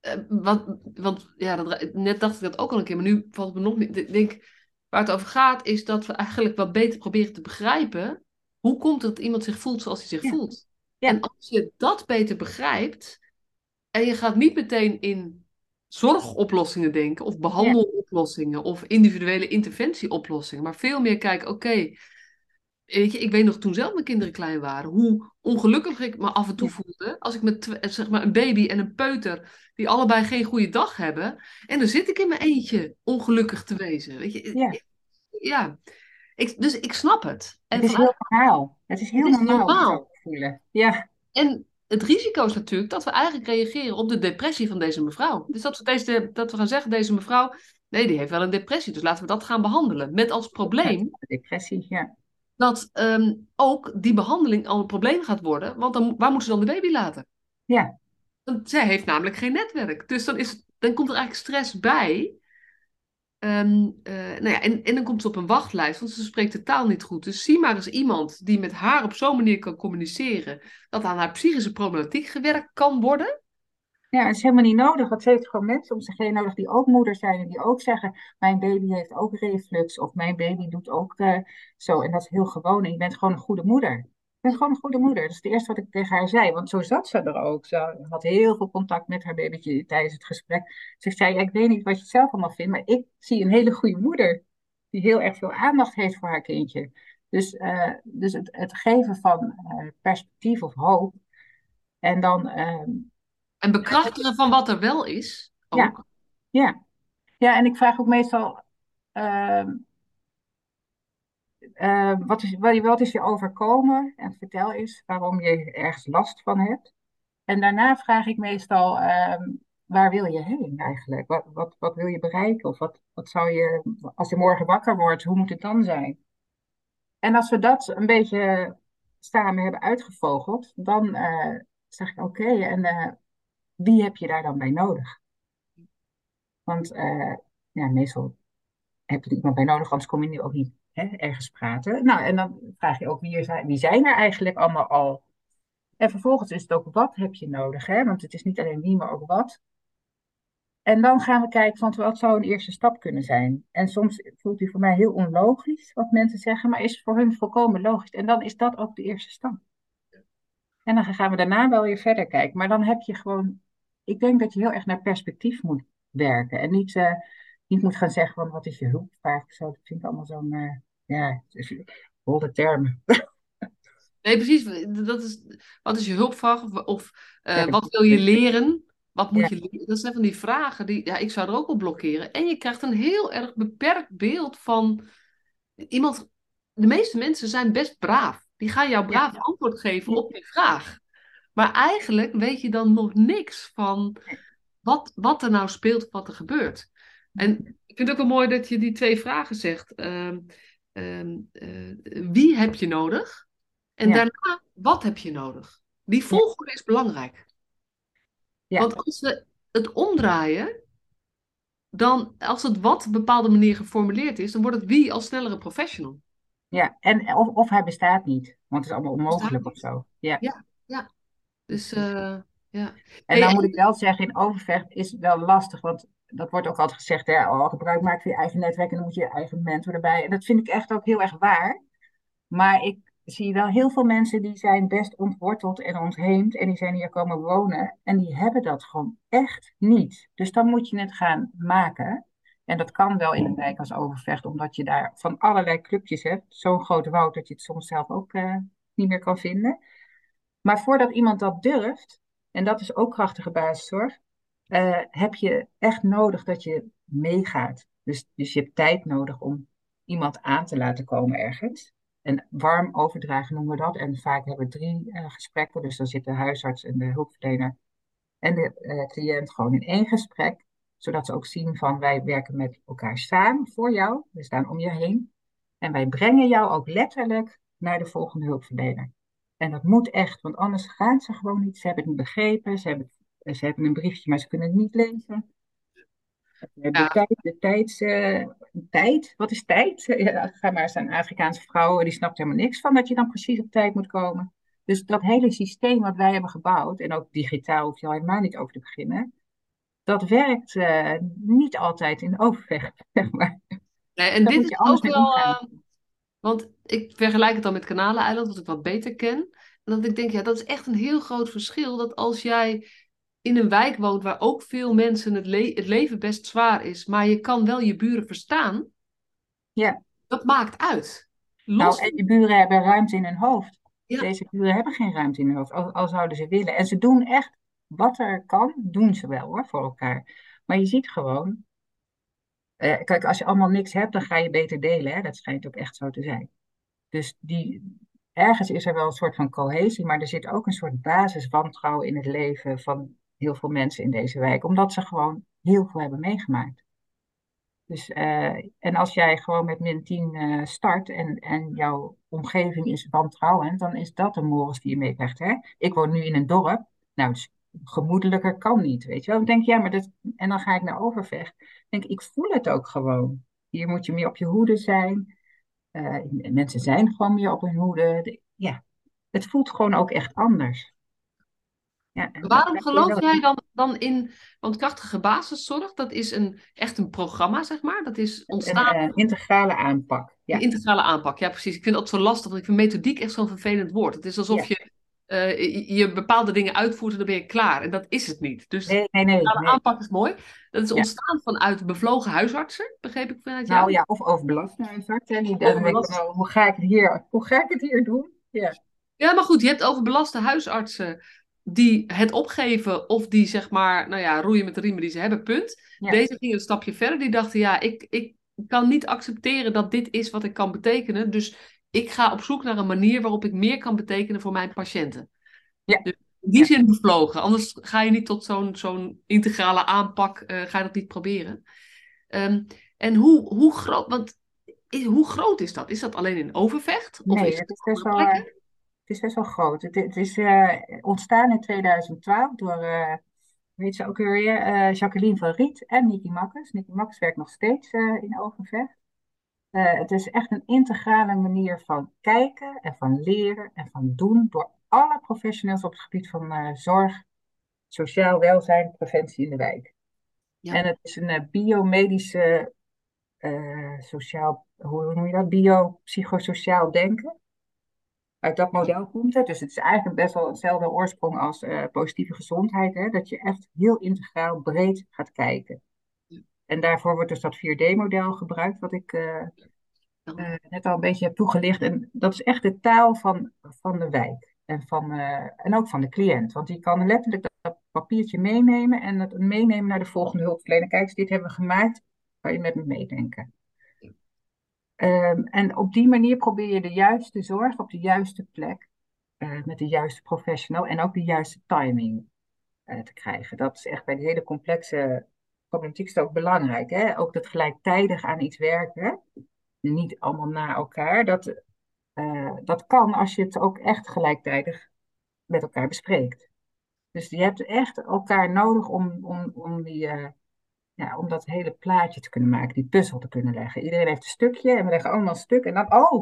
eh, want, want ja, dat, net dacht ik dat ook al een keer, maar nu valt het me nog niet. Ik denk, waar het over gaat, is dat we eigenlijk wat beter proberen te begrijpen. Hoe komt het dat iemand zich voelt zoals hij zich Ja. voelt? Ja. En als je dat beter begrijpt, en je gaat niet meteen in zorgoplossingen denken, of behandeloplossingen, of individuele interventieoplossingen, maar veel meer kijken, oké, weet je, ik weet nog toen zelf mijn kinderen klein waren, hoe ongelukkig ik me af en toe Ja. voelde, als ik met zeg maar, een baby en een peuter, die allebei geen goede dag hebben, en dan zit ik in mijn eentje ongelukkig te wezen, weet je. Ja. Ja. Ik, dus ik snap het. En Het is vanuit- heel normaal. Het is heel Het is normaal normaal. Ja, En het risico is natuurlijk dat we eigenlijk reageren op de depressie van deze mevrouw. Dus dat we, deze, dat we gaan zeggen, deze mevrouw, nee, die heeft wel een depressie, dus laten we dat gaan behandelen. Met als probleem depressie, ja. dat ehm, ook die behandeling al een probleem gaat worden, want dan, waar moet ze dan de baby laten? Ja, Want zij heeft namelijk geen netwerk. Dus dan, is, dan komt er eigenlijk stress bij. Ehm, eh, nou ja, en, en dan komt ze op een wachtlijst, want ze spreekt de taal niet goed. Dus zie maar eens iemand die met haar op zo'n manier kan communiceren, dat aan haar psychische problematiek gewerkt kan worden. ja, het is helemaal niet nodig. Want ze heeft gewoon mensen om zich heen nodig die ook moeder zijn en die ook zeggen: Mijn baby heeft ook reflux of mijn baby doet ook eh, zo. En dat is heel gewoon. En je bent gewoon een goede moeder. Je bent gewoon een goede moeder. Dat is het eerste wat ik tegen haar zei. Want zo zat ze er ook. Ze had heel veel contact met haar babytje tijdens het gesprek. Ze zei: ja, Ik weet niet wat je zelf allemaal vindt, maar ik zie een hele goede moeder. Die heel erg veel aandacht heeft voor haar kindje. Dus, eh, dus het, het geven van eh, perspectief of hoop. En dan. ehm, En bekrachtigen van wat er wel is. Ook. Ja. Ja, ja, en ik vraag ook meestal, ehm, wat is, is je overkomen? En vertel eens waarom je ergens last van hebt. En daarna vraag ik meestal, ehm, waar wil je heen eigenlijk? Wat, wat, wat wil je bereiken? Of wat, wat zou je, als je morgen wakker wordt, hoe moet het dan zijn? En als we dat een beetje samen hebben uitgevogeld, dan eh, zeg ik, oké, en eh, wie heb je daar dan bij nodig? Want ja, meestal heb je er iemand bij nodig, anders kom je nu ook niet. Ergens praten. Nou, en dan vraag je ook wie, wie zijn er eigenlijk allemaal al. En vervolgens is het ook wat heb je nodig, hè? want het is niet alleen wie, maar ook wat. En dan gaan we kijken van wat zou een eerste stap kunnen zijn. En soms voelt die voor mij heel onlogisch wat mensen zeggen, maar is voor hun volkomen logisch. En dan is dat ook de eerste stap. En dan gaan we daarna wel weer verder kijken. Maar dan heb je gewoon, ik denk dat je heel erg naar perspectief moet werken. En niet, uh, niet moet gaan zeggen van wat is je hulpvraag. Zo, dat vind ik allemaal zo'n, uh, ja, holde termen. Nee, precies. Dat is, wat is je hulpvraag? Of, uh, wat wil je leren? Wat moet je leren? Dat zijn van die vragen die ja, ik zou er ook op blokkeren. En je krijgt een heel erg beperkt beeld van iemand. De meeste mensen zijn best braaf. Die gaan jou braaf antwoord geven op die vraag. Maar eigenlijk weet je dan nog niks van wat, wat er nou speelt, wat er gebeurt. En ik vind het ook wel mooi dat je die twee vragen zegt. Uh, wie heb je nodig? En daarna, wat heb je nodig? Die volgorde is belangrijk. Ja. Want als we het omdraaien, dan als het wat op een bepaalde manier geformuleerd is, dan wordt het wie al snellere professional. Ja, en of, of hij bestaat niet, want het is allemaal onmogelijk of zo. Ja, ja. ja. Dus uh, ja. En dan moet ik wel zeggen, in Overvecht is het wel lastig, want dat wordt ook altijd gezegd, hè, oh, gebruik maak van je eigen netwerk en dan moet je je eigen mentor erbij. En dat vind ik echt ook heel erg waar. Maar ik zie wel heel veel mensen die zijn best ontworteld en ontheemd en die zijn hier komen wonen en die hebben dat gewoon echt niet. Dus dan moet je het gaan maken. En dat kan wel in een wijk als Overvecht, omdat je daar van allerlei clubjes hebt. Zo'n groot woud dat je het soms zelf ook uh, niet meer kan vinden. Maar voordat iemand dat durft, en dat is ook krachtige basiszorg, uh, heb je echt nodig dat je meegaat. Dus, dus je hebt tijd nodig om iemand aan te laten komen ergens. En warm overdragen noemen we dat. En vaak hebben we drie uh, gesprekken. Dus dan zit de huisarts en de hulpverlener en de uh, cliënt gewoon in één gesprek. Zodat ze ook zien van wij werken met elkaar samen voor jou. We staan om je heen. En wij brengen jou ook letterlijk naar de volgende hulpverlener. En dat moet echt, want anders gaan ze gewoon niet. Ze hebben het niet begrepen. Ze hebben, ze hebben een briefje, maar ze kunnen het niet lezen. De, tijd, de tijds, uh, tijd, wat is tijd? Ja, ga maar eens aan Afrikaanse vrouwen, die snapt helemaal niks van dat je dan precies op tijd moet komen. Dus dat hele systeem wat wij hebben gebouwd, en ook digitaal hoef je al helemaal niet over te beginnen, dat werkt uh, niet altijd in overvecht, zeg maar. Nee, en dit is ook wel, uh, want ik vergelijk het dan met Kanaleneiland, wat ik wat beter ken. En dat ik denk, ja, dat is echt een heel groot verschil. Dat als jij in een wijk woont waar ook veel mensen het, het leven best zwaar is, maar je kan wel je buren verstaan. Ja. Dat maakt uit. Los... Nou, en je buren hebben ruimte in hun hoofd. Deze buren hebben geen ruimte in hun hoofd, al, al, zouden ze willen. En ze doen echt wat er kan, doen ze wel hoor, voor elkaar. Maar je ziet gewoon, eh, kijk, als je allemaal niks hebt, dan ga je beter delen. Hè? Dat schijnt ook echt zo te zijn. Dus die, ergens is er wel een soort van cohesie, maar er zit ook een soort basiswantrouwen in het leven van heel veel mensen in deze wijk, omdat ze gewoon heel veel hebben meegemaakt. Dus, uh, en als jij gewoon met min 10 uh, start en, en jouw omgeving is wantrouwend, dan is dat een morris die je meekrijgt. Ik woon nu in een dorp, nou, dus gemoedelijker kan niet, weet je wel. Ik denk, ja, maar dat, en dan ga ik naar Overvecht. Denk, ik voel het ook gewoon. Hier moet je meer op je hoede zijn. Uh, mensen zijn gewoon meer op hun hoede. De, ja, het voelt gewoon ook echt anders. Ja, Waarom geloof jij dan, dan in, want krachtige basiszorg, dat is een, echt een programma, zeg maar. Dat is ontstaan. Een uh, integrale aanpak. Ja. Een integrale aanpak, ja precies. Ik vind dat zo lastig, want ik vind methodiek echt zo'n vervelend woord. Het is alsof ja. je, uh, je bepaalde dingen uitvoert en dan ben je klaar. En dat is het niet. Dus nee, nee, nee, integrale aanpak is mooi. Dat is ontstaan ja. vanuit bevlogen huisartsen, begreep ik vanuit jou? Nou ja, of overbelaste huisartsen. Die denken, nou, hoe, ga ik het hier, hoe ga ik het hier doen? Ja. Ja, maar goed, je hebt overbelaste huisartsen die het opgeven of die zeg maar, nou ja, roeien met de riemen die ze hebben, punt. Deze gingen een stapje verder. Die dachten, ja, ik, ik kan niet accepteren dat dit is wat ik kan betekenen. Dus ik ga op zoek naar een manier waarop ik meer kan betekenen voor mijn patiënten. Ja. Dus in die zin bevlogen. Anders ga je niet tot zo'n zo'n integrale aanpak, uh, ga je dat niet proberen. Um, en hoe, hoe groot, want hoe groot is dat? Is dat alleen in Overvecht? Of nee, is het is best wel is best wel groot. Het, het is uh, ontstaan in 2012 door, weet ze ook weer, uh, Jacqueline van Riet en Nicky Makkers. Nicky Makkers werkt nog steeds in Overvecht. Uh, het is echt een integrale manier van kijken en van leren en van doen door alle professionals op het gebied van uh, zorg, sociaal welzijn, preventie in de wijk. Ja. En het is een uh, biomedische, sociaal, hoe noem je dat? Biopsychosociaal denken. Uit dat model komt het. Dus het is eigenlijk best wel hetzelfde oorsprong als positieve gezondheid. Hè? Dat je echt heel integraal breed gaat kijken. En daarvoor wordt dus dat 4D-model gebruikt, wat ik uh, uh, net al een beetje heb toegelicht. En dat is echt de taal van, van de wijk en, van, en ook van de cliënt. Want die kan letterlijk dat papiertje meenemen en het meenemen naar de volgende hulpverlener. Kijk eens, dit hebben we gemaakt, kan je met me meedenken. Um, en op die manier probeer je de juiste zorg op de juiste plek, met de juiste professional en ook de juiste timing te krijgen. Dat is echt bij de hele complexe problematiek ook belangrijk. Hè? Ook dat gelijktijdig aan iets werken, niet allemaal na elkaar, dat, uh, dat kan als je het ook echt gelijktijdig met elkaar bespreekt. Dus je hebt echt elkaar nodig om, om, om, die, ja, om dat hele plaatje te kunnen maken, die puzzel te kunnen leggen. Iedereen heeft een stukje en we leggen allemaal een stuk en dan, oh,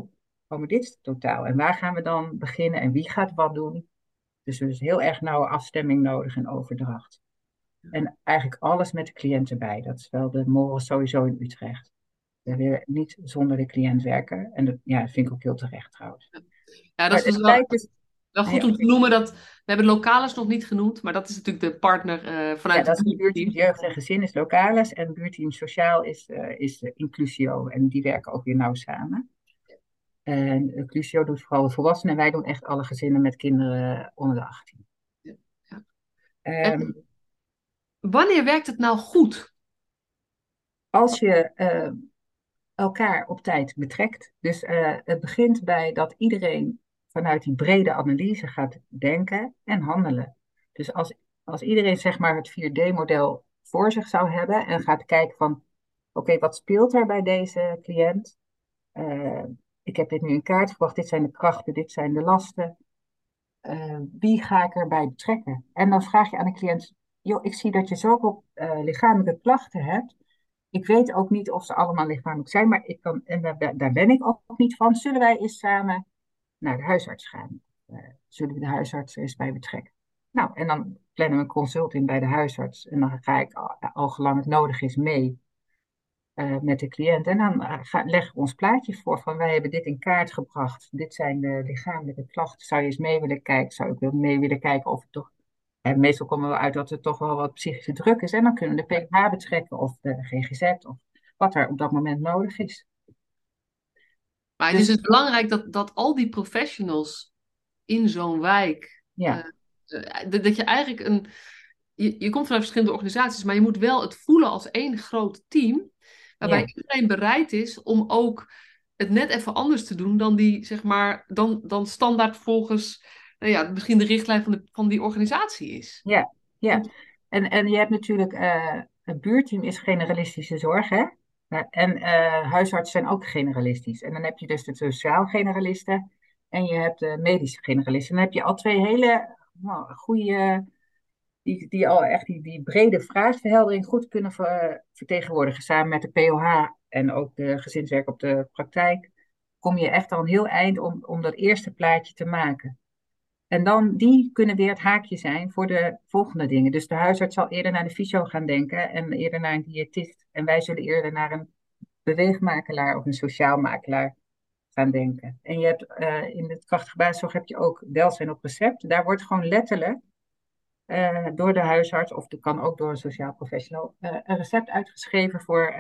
oh maar dit is het totaal. En waar gaan we dan beginnen en wie gaat wat doen? Dus er is heel erg nauwe afstemming nodig en overdracht. En eigenlijk alles met de cliënt erbij. Dat is wel de moral sowieso in Utrecht. We willen niet zonder de cliënt werken. En dat ja, vind ik ook heel terecht trouwens. Ja, dat is dus wel, dus, wel goed om te noemen dat... We hebben Localis nog niet genoemd, maar dat is natuurlijk de partner uh, vanuit... Ja, dat is buurteam Jeugd en Gezin is Localis. En buurteam Sociaal is, uh, is Inclusio. En die werken ook weer nauw samen. En Inclusio doet vooral volwassenen. En wij doen echt alle gezinnen met kinderen onder de 18. Ja. Um, wanneer werkt het nou goed? Als je uh, elkaar op tijd betrekt. Dus het begint bij dat iedereen vanuit die brede analyse gaat denken en handelen. Dus als, als iedereen zeg maar het 4D-model voor zich zou hebben en gaat kijken van, oké, wat speelt er bij deze cliënt? Uh, ik heb dit nu in kaart gebracht, dit zijn de krachten, dit zijn de lasten. wie ga ik erbij betrekken? En dan vraag je aan de cliënt, joh, ik zie dat je zoveel uh, lichamelijke klachten hebt. Ik weet ook niet of ze allemaal lichamelijk zijn, maar ik kan, en daar ben ik ook niet van. Zullen wij eens samen naar de huisarts gaan? Uh, zullen we de huisarts eens bij betrekken? Nou, en dan plannen we een consult in bij de huisarts. En dan ga ik al, gelang het nodig is mee uh, met de cliënt. En dan ga, leggen we ons plaatje voor van wij hebben dit in kaart gebracht. Dit zijn de lichamelijke klachten. Zou je eens mee willen kijken? Zou ik mee willen kijken of het toch en meestal komen we uit dat er toch wel wat psychische druk is. En dan kunnen we de PH betrekken of de GGZ of wat er op dat moment nodig is. Maar dus, het is dus belangrijk dat, dat al die professionals in zo'n wijk. Ja. Uh, dat je eigenlijk een. Je, je komt vanuit verschillende organisaties, maar je moet wel het voelen als één groot team. Waarbij iedereen bereid is om ook het net even anders te doen dan die, zeg maar, dan, dan standaard volgens nou ja, misschien de richtlijn van, de, van die organisatie is. Ja, ja. En, en je hebt natuurlijk, uh, het buurteam is generalistische zorg, hè? En uh, huisartsen zijn ook generalistisch. En dan heb je dus de sociaal generalisten en je hebt de medische generalisten. En dan heb je al twee hele nou, goede, die, die al echt die, die brede vraagverheldering goed kunnen ver, vertegenwoordigen. Samen met de POH en ook de gezinswerk op de praktijk kom je echt al een heel eind om, om dat eerste plaatje te maken. En dan, die kunnen weer het haakje zijn voor de volgende dingen. Dus de huisarts zal eerder naar de fysio gaan denken en eerder naar een diëtist. En wij zullen eerder naar een beweegmakelaar of een sociaal makelaar gaan denken. En je hebt uh, in het krachtige heb je ook welzijn op recept. Daar wordt gewoon letterlijk uh, door de huisarts, of dat kan ook door een sociaal professional, uh, een recept uitgeschreven voor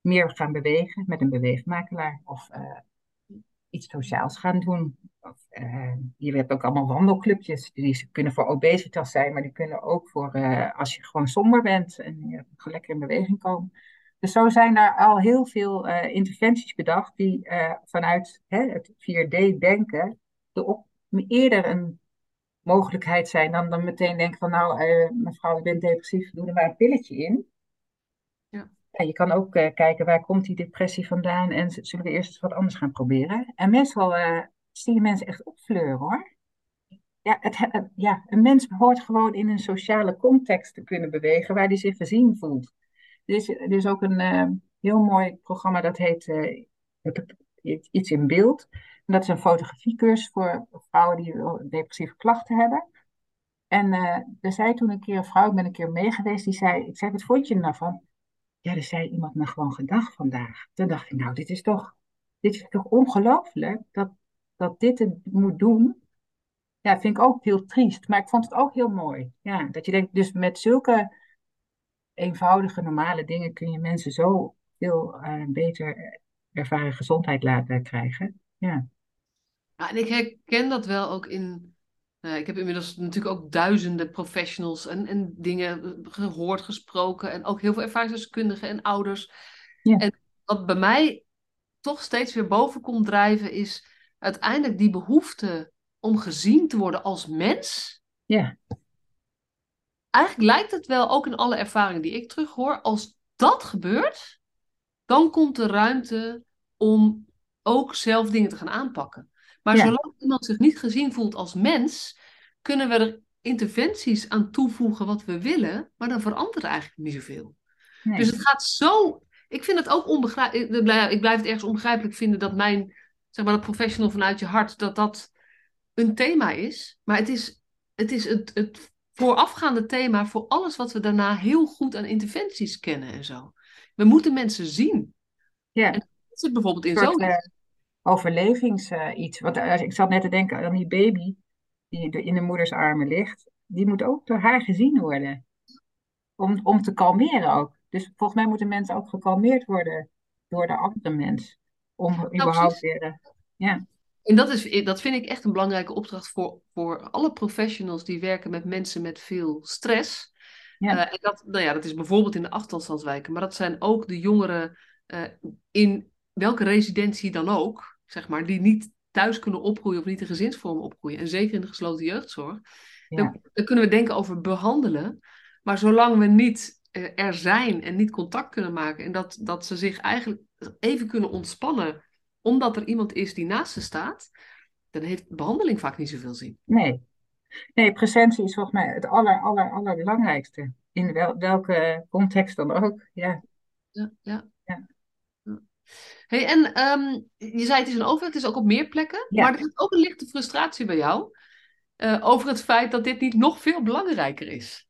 meer gaan bewegen met een beweegmakelaar. Of iets sociaals gaan doen. Of, uh, je hebt ook allemaal wandelclubjes. Die kunnen voor obesitas zijn, maar die kunnen ook voor uh, als je gewoon somber bent en je lekker in beweging komen. Dus zo zijn er al heel veel uh, interventies bedacht die vanuit hè, het 4D-denken op eerder een mogelijkheid zijn dan, dan meteen denken van nou mevrouw, ik ben depressief, doe er maar een pilletje in. Ja, je kan ook uh, kijken waar komt die depressie vandaan en zullen we eerst eens wat anders gaan proberen. En meestal uh, zie je mensen echt opfleuren hoor. Ja, het, ja, een mens hoort gewoon in een sociale context te kunnen bewegen waar hij zich gezien voelt. Er is, is ook een uh, heel mooi programma dat heet iets in beeld. Dat is een fotografiecursus voor vrouwen die depressieve klachten hebben. En er zei toen een keer een vrouw, ik ben een keer meegeweest, die zei, ik zei, wat vond je nou van? Ja, er zei iemand me gewoon gedag vandaag. Toen dacht ik, nou, dit is toch, dit is toch ongelooflijk dat, dat dit het moet doen. Ja, vind ik ook heel triest, maar ik vond het ook heel mooi. Ja, dat je denkt, dus met zulke eenvoudige, normale dingen kun je mensen zo veel uh, beter ervaren gezondheid laten krijgen. Ja. ja. En ik herken dat wel ook in. Uh, ik heb inmiddels natuurlijk ook duizenden professionals en, en dingen gehoord, gesproken. En ook heel veel ervaringsdeskundigen en ouders. Ja. En wat bij mij toch steeds weer boven komt drijven, is uiteindelijk die behoefte om gezien te worden als mens. Ja. Eigenlijk lijkt het wel, ook in alle ervaringen die ik terughoor, als dat gebeurt, dan komt de ruimte om ook zelf dingen te gaan aanpakken. Maar zolang iemand zich niet gezien voelt als mens, kunnen we er interventies aan toevoegen wat we willen, maar dan verandert eigenlijk niet zoveel. Dus het gaat zo. Ik vind het ook onbegrijpelijk. Ik blijf het ergens onbegrijpelijk vinden dat mijn, zeg maar, dat professional vanuit je hart, dat dat een thema is. Maar het is het, is het, het voorafgaande thema voor alles wat we daarna heel goed aan interventies kennen en zo. We moeten mensen zien. Ja. En dat zit bijvoorbeeld in zo'n... Uh, overlevings uh, iets. Want uh, ik zat net te denken aan die baby die in de moeders armen ligt. Die moet ook door haar gezien worden. Om, om te kalmeren ook. Dus volgens mij moeten mensen ook gekalmeerd worden door de andere mens. Om nou, überhaupt weer... ja. En dat, is, dat vind ik echt een belangrijke opdracht voor, voor alle professionals die werken met mensen met veel stress. Ja. Uh, en dat, nou ja, dat is bijvoorbeeld in de achterstandswijken, maar dat zijn ook de jongeren uh, in welke residentie dan ook, zeg maar, die niet thuis kunnen opgroeien of niet in gezinsvorm opgroeien. En zeker in de gesloten jeugdzorg. Ja. Dan, dan, kunnen we denken over behandelen. Maar zolang we niet uh, er zijn en niet contact kunnen maken en dat, dat ze zich eigenlijk even kunnen ontspannen omdat er iemand is die naast ze staat, dan heeft behandeling vaak niet zoveel zin. Nee, nee presentie is volgens mij het aller, aller, allerbelangrijkste. In wel, welke context dan ook. Ja, ja. ja. Hey, en um, je zei het is een overheid, het is ook op meer plekken. Ja. Maar er is ook een lichte frustratie bij jou. Uh, over het feit dat dit niet nog veel belangrijker is.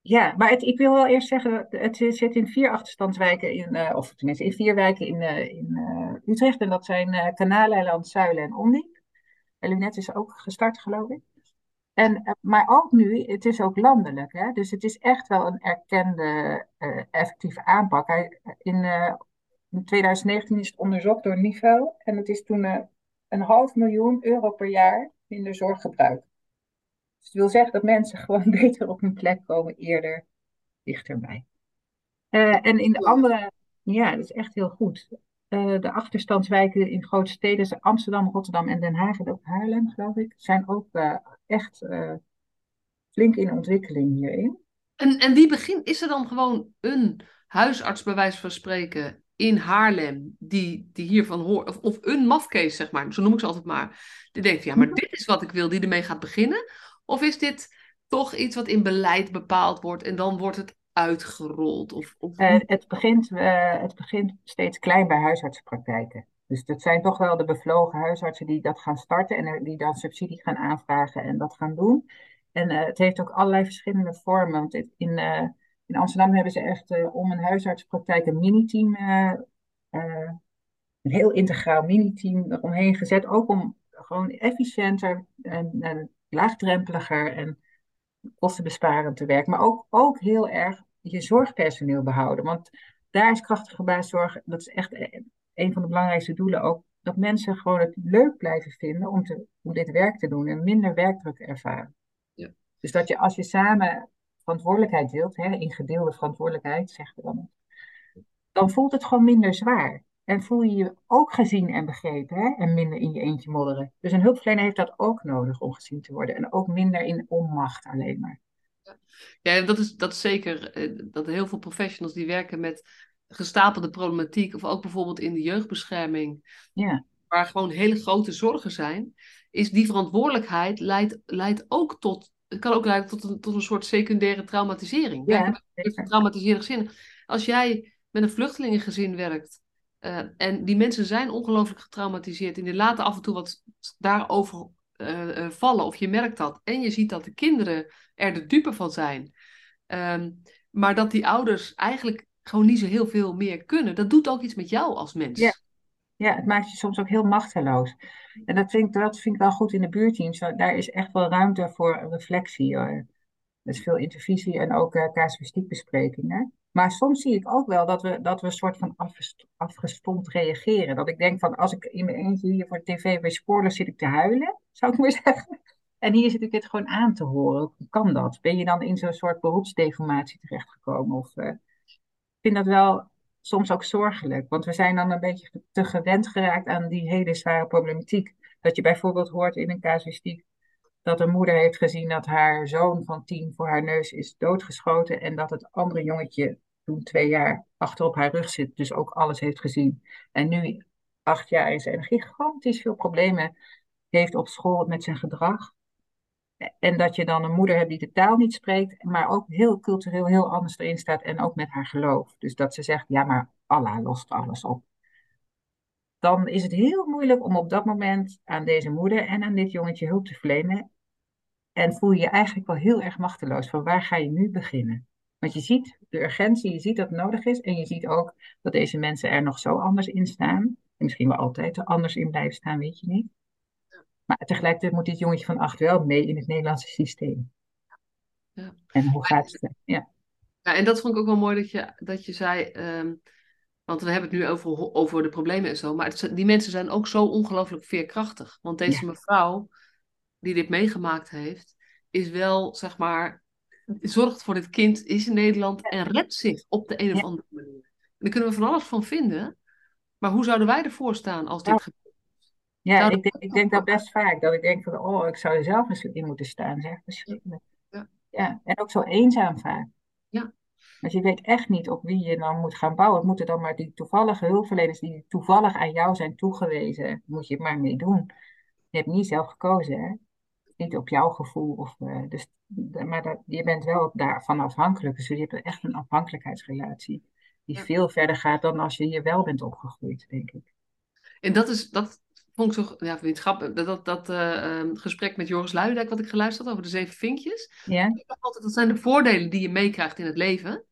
Ja, maar het, ik wil wel eerst zeggen, het zit in vier achterstandswijken, in, uh, of tenminste in vier wijken in, uh, in Utrecht. En dat zijn Kanaaleiland, Zuilen en Ondiep. En Lunet is ook gestart, geloof ik. En, maar ook nu, het is ook landelijk. Hè? Dus het is echt wel een erkende, effectieve aanpak. Hij, in, in 2019 is het onderzocht door NIVO. En het is toen een half miljoen euro per jaar minder zorggebruik. Dus het wil zeggen dat mensen gewoon beter op hun plek komen, eerder dichterbij. Uh, en in de andere, ja, dat is echt heel goed. Uh, de achterstandswijken in grote steden, zijn Amsterdam, Rotterdam en Den Haag en ook Haarlem, geloof ik, zijn ook echt flink in ontwikkeling hierin. En, en wie begint, is er dan gewoon een huisarts, bij wijze van spreken, in Haarlem, die, die hiervan hoort, of, of een mafkees, zeg maar, zo noem ik ze altijd maar, die denkt, ja, maar mhm. dit is wat ik wil, die ermee gaat beginnen? Of is dit toch iets wat in beleid bepaald wordt en dan wordt het uitgerold? Of, of... Uh, het, begint, uh, het begint steeds klein bij huisartsenpraktijken. Dus dat zijn toch wel de bevlogen huisartsen die dat gaan starten en die dan subsidie gaan aanvragen en dat gaan doen. En uh, het heeft ook allerlei verschillende vormen. Want in, in Amsterdam hebben ze echt om een huisartsenpraktijk een mini-team, een heel integraal mini-team eromheen gezet. Ook om gewoon efficiënter en, en laagdrempeliger en kostenbesparend te werken. Maar ook, ook heel erg je zorgpersoneel behouden. Want daar is krachtige basiszorg, dat is echt een van de belangrijkste doelen ook. Dat mensen gewoon het leuk blijven vinden om, te, om dit werk te doen en minder werkdruk ervaren. Ja. Dus dat je als je samen verantwoordelijkheid deelt, hè, in gedeelde verantwoordelijkheid, zeggen we dan, dan voelt het gewoon minder zwaar. En voel je je ook gezien en begrepen hè? en minder in je eentje modderen. Dus een hulpverlener heeft dat ook nodig om gezien te worden. En ook minder in onmacht alleen maar. Ja, dat is, dat is zeker. Eh, dat heel veel professionals die werken met gestapelde problematiek. Of ook bijvoorbeeld in de jeugdbescherming. Ja. Waar gewoon hele grote zorgen zijn. Is die verantwoordelijkheid leidt, leidt ook tot. Het kan ook leiden tot een, tot een soort secundaire traumatisering. Ja, traumatiserende gezin. Als jij met een vluchtelingengezin werkt Uh, en die mensen zijn ongelooflijk getraumatiseerd. En die laten af en toe wat daarover uh, vallen. Of je merkt dat. En je ziet dat de kinderen er de dupe van zijn. Um, maar dat die ouders eigenlijk gewoon niet zo heel veel meer kunnen. Dat doet ook iets met jou als mens. Ja, ja het maakt je soms ook heel machteloos. En dat vind, ik, dat vind ik wel goed in de buurteams. Daar is echt wel ruimte voor reflectie. Hoor. Er is veel intervisie en ook uh, casuïstiekbesprekingen. Maar soms zie ik ook wel dat we, dat we een soort van afgestomd reageren. Dat ik denk van, als ik in mijn eentje hier voor tv bij Spoorless zit ik te huilen, zou ik maar zeggen. En hier zit ik het gewoon aan te horen. Hoe kan dat? Ben je dan in zo'n soort beroepsdeformatie terechtgekomen? Of, uh, ik vind dat wel soms ook zorgelijk. Want we zijn dan een beetje te gewend geraakt aan die hele zware problematiek. Dat je bijvoorbeeld hoort in een casuïstiek dat een moeder heeft gezien dat haar zoon van tien voor haar neus is doodgeschoten. En dat het andere jongetje toen twee jaar achter op haar rug zit, dus ook alles heeft gezien. En nu acht jaar is en gigantisch veel problemen heeft op school met zijn gedrag. En dat je dan een moeder hebt die de taal niet spreekt, maar ook heel cultureel heel anders erin staat en ook met haar geloof. Dus dat ze zegt, ja, maar Allah lost alles op. Dan is het heel moeilijk om op dat moment aan deze moeder en aan dit jongetje hulp te verlenen. En voel je je eigenlijk wel heel erg machteloos van waar ga je nu beginnen? Want je ziet de urgentie, je ziet dat het nodig is en je ziet ook dat deze mensen er nog zo anders in staan. En misschien wel altijd er anders in blijven staan, weet je niet. Maar tegelijkertijd moet dit jongetje van acht wel mee in het Nederlandse systeem. Ja. En hoe gaat het? Ja. ja, en dat vond ik ook wel mooi dat je, dat je zei, um, want we hebben het nu over, over de problemen en zo, maar die mensen zijn ook zo ongelooflijk veerkrachtig. Want deze mevrouw, die dit meegemaakt heeft, is wel, zeg maar, zorgt voor dit kind, is in Nederland en redt zich op de een of andere manier. En daar kunnen we van alles van vinden, maar hoe zouden wij ervoor staan als dit gebeurt? Ja, ik denk, ik denk dat best vaak. Dat ik denk van, oh, ik zou er zelf eens in moeten staan. Zeg, verschrikkelijk. Ja. ja, en ook zo eenzaam vaak. Ja. Want je weet echt niet op wie je dan moet gaan bouwen. Het moeten dan maar die toevallige hulpverleners die toevallig aan jou zijn toegewezen. Moet je het maar mee doen. Je hebt niet zelf gekozen, hè? Niet op jouw gevoel. Of, uh, dus, maar dat, je bent wel daarvan afhankelijk. Dus je hebt echt een afhankelijkheidsrelatie. Die veel verder gaat dan als je hier wel bent opgegroeid, denk ik. En dat is, dat vond ik zo, ja, vriendschap, dat, dat, dat uh, gesprek met Joris Luijendijk wat ik geluisterd had over de zeven vinkjes. Ja. Ik dacht altijd, dat zijn de voordelen die je meekrijgt in het leven.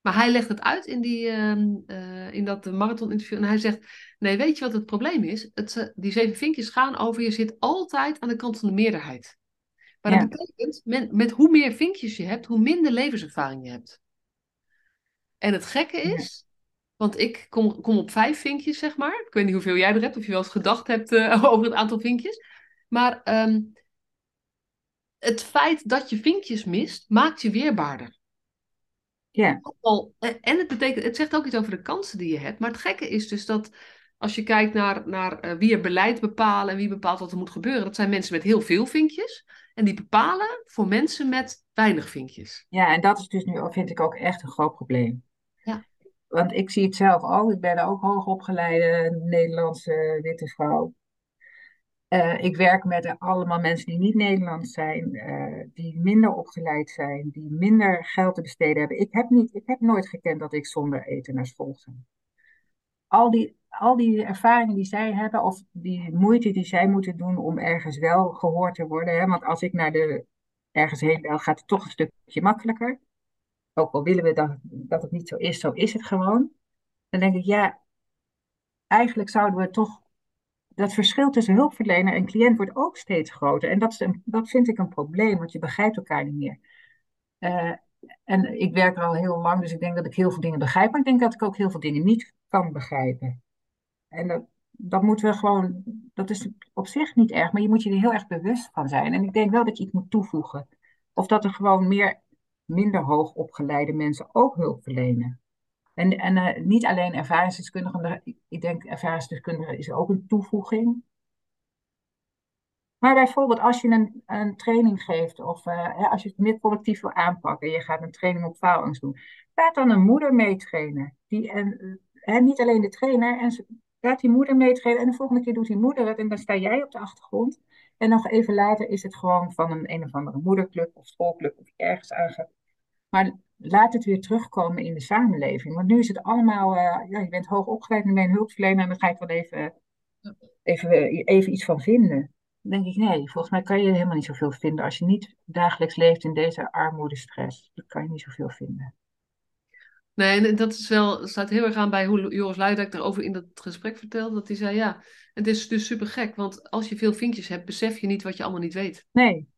Maar hij legt het uit in, die, uh, in dat marathon interview. En hij zegt, nee, weet je wat het probleem is? Het, uh, die zeven vinkjes gaan over, je zit altijd aan de kant van de meerderheid. Maar dat betekent, met, met hoe meer vinkjes je hebt, hoe minder levenservaring je hebt. En het gekke is, want ik kom, kom op vijf vinkjes, zeg maar. Ik weet niet hoeveel jij er hebt, of je wel eens gedacht hebt uh, over het aantal vinkjes. Maar um, het feit dat je vinkjes mist, maakt je weerbaarder. Ja. Eh, en het, betekent, het zegt ook iets over de kansen die je hebt. Maar het gekke is dus dat als je kijkt naar, naar uh, wie er beleid bepalen en wie bepaalt wat er moet gebeuren, dat zijn mensen met heel veel vinkjes. En die bepalen voor mensen met weinig vinkjes. Ja, en dat is dus nu, vind ik ook echt een groot probleem. Ja want ik zie het zelf ook. Ik ben ook hoogopgeleide Nederlandse witte vrouw. Uh, ik werk met allemaal mensen die niet Nederlands zijn, uh, die minder opgeleid zijn, die minder geld te besteden hebben. Ik heb, niet, ik heb nooit gekend dat ik zonder eten naar school ging. Al die, al die ervaringen die zij hebben, of die moeite die zij moeten doen om ergens wel gehoord te worden. Hè? Want als ik naar de, ergens heen wil, gaat het toch een stukje makkelijker ook al willen we dat, dat het niet zo is, zo is het gewoon. Dan denk ik, ja, eigenlijk zouden we toch. Dat verschil tussen hulpverlener en cliënt wordt ook steeds groter. En dat, is een, dat vind ik een probleem, want je begrijpt elkaar niet meer. Uh, en ik werk er al heel lang, dus ik denk dat ik heel veel dingen begrijp. Maar ik denk dat ik ook heel veel dingen niet kan begrijpen. En dat, dat moeten we gewoon. Dat is op zich niet erg, maar je moet je er heel erg bewust van zijn. En ik denk wel dat je iets moet toevoegen. Of dat er gewoon meer minder hoog opgeleide mensen ook hulp verlenen. En, en uh, niet alleen ervaringsdeskundigen, ik denk ervaringsdeskundigen is ook een toevoeging. Maar bijvoorbeeld als je een, een training geeft of uh, als je het meer collectief wil aanpakken en je gaat een training op faalangst doen, laat dan een moeder meetrainen. Die, en, en niet alleen de trainer, en laat die moeder meetrainen en de volgende keer doet die moeder het en dan sta jij op de achtergrond. En nog even later is het gewoon van een een of andere moederclub of schoolclub of ergens aange. Maar laat het weer terugkomen in de samenleving. Want nu is het allemaal, uh, ja, je bent hoog opgeleid en ben je een hulpverlener en dan ga je wel even, even, even iets van vinden. Dan denk ik, nee, volgens mij kan je helemaal niet zoveel vinden als je niet dagelijks leeft in deze armoedestress. Dan kan je niet zoveel vinden. Nee, en dat is wel, staat heel erg aan bij hoe Joris Luidijk daarover in dat gesprek vertelde. Dat hij zei, ja, het is dus super gek. Want als je veel vinkjes hebt, besef je niet wat je allemaal niet weet. Nee.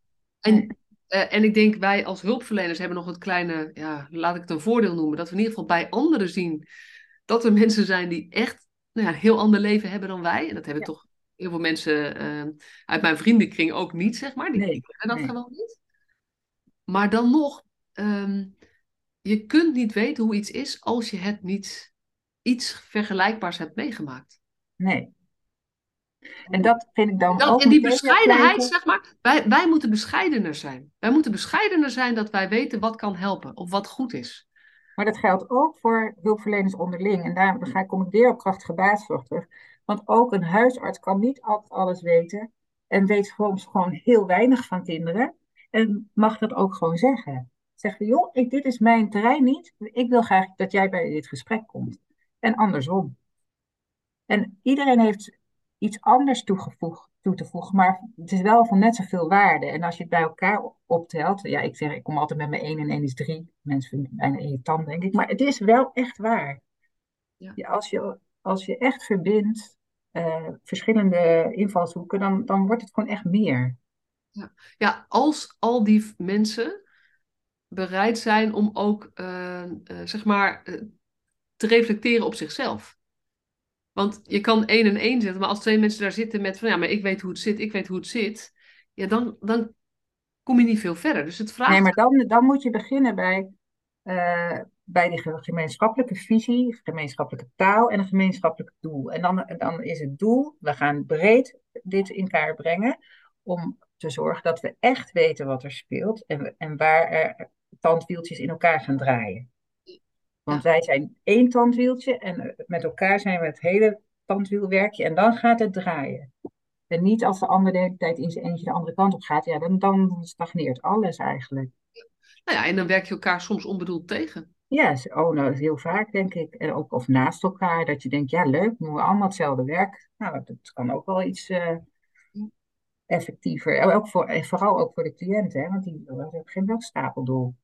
En, uh, en ik denk, wij als hulpverleners hebben nog het kleine, ja, laat ik het een voordeel noemen. Dat we in ieder geval bij anderen zien dat er mensen zijn die echt nou ja, een heel ander leven hebben dan wij. En dat hebben toch heel veel mensen uh, uit mijn vriendenkring ook niet, zeg maar. Die nee, dat nee. gewoon niet. Maar dan nog... Um, je kunt niet weten hoe iets is als je het niet iets vergelijkbaars hebt meegemaakt. Nee. En dat vind ik dan dat, ook. En die bescheidenheid, zeg maar, wij, wij moeten bescheidener zijn. Wij moeten bescheidener zijn dat wij weten wat kan helpen of wat goed is. Maar dat geldt ook voor hulpverleners onderling. En daar ga ik, kom ik weer op krachtige baaszorg terug. Want ook een huisarts kan niet altijd alles weten. En weet soms gewoon heel weinig van kinderen. En mag dat ook gewoon zeggen. Zeggen, joh, ik, dit is mijn terrein niet. Ik wil graag dat jij bij dit gesprek komt. En andersom. En iedereen heeft iets anders toegevoegd, toe te voegen, maar het is wel van net zoveel waarde. En als je het bij elkaar optelt, ja, ik zeg, ik kom altijd met mijn 1 en 1 is 3. Mensen vinden het bijna irritant, denk ik. Maar het is wel echt waar. Ja. Ja, als, je, als je echt verbindt uh, verschillende invalshoeken, dan, dan wordt het gewoon echt meer. Ja. ja, als al die mensen bereid zijn om ook, uh, uh, zeg maar, te reflecteren op zichzelf. Want je kan één en één zetten, maar als twee mensen daar zitten met van ja, maar ik weet hoe het zit, ik weet hoe het zit, ja, dan, dan kom je niet veel verder. Dus het vraagt. Nee, maar dan, dan moet je beginnen bij, bij die gemeenschappelijke visie, gemeenschappelijke taal en een gemeenschappelijk doel. En dan, dan is het doel, we gaan breed dit in kaart brengen om te zorgen dat we echt weten wat er speelt en, en waar er tandwieltjes in elkaar gaan draaien. Want wij zijn één tandwieltje en met elkaar zijn we het hele tandwielwerkje en dan gaat het draaien. En niet als de ander de hele tijd in zijn eentje de andere kant op gaat, ja, dan, dan stagneert alles eigenlijk. Nou ja, en dan werk je elkaar soms onbedoeld tegen. Ja, oh, nou, heel vaak denk ik. En ook of naast elkaar, dat je denkt, ja, leuk, doen we allemaal hetzelfde werk. Nou, dat kan ook wel iets uh, effectiever. Ook voor, en vooral ook voor de cliënt, hè, want die hebben geen welkstapeldoel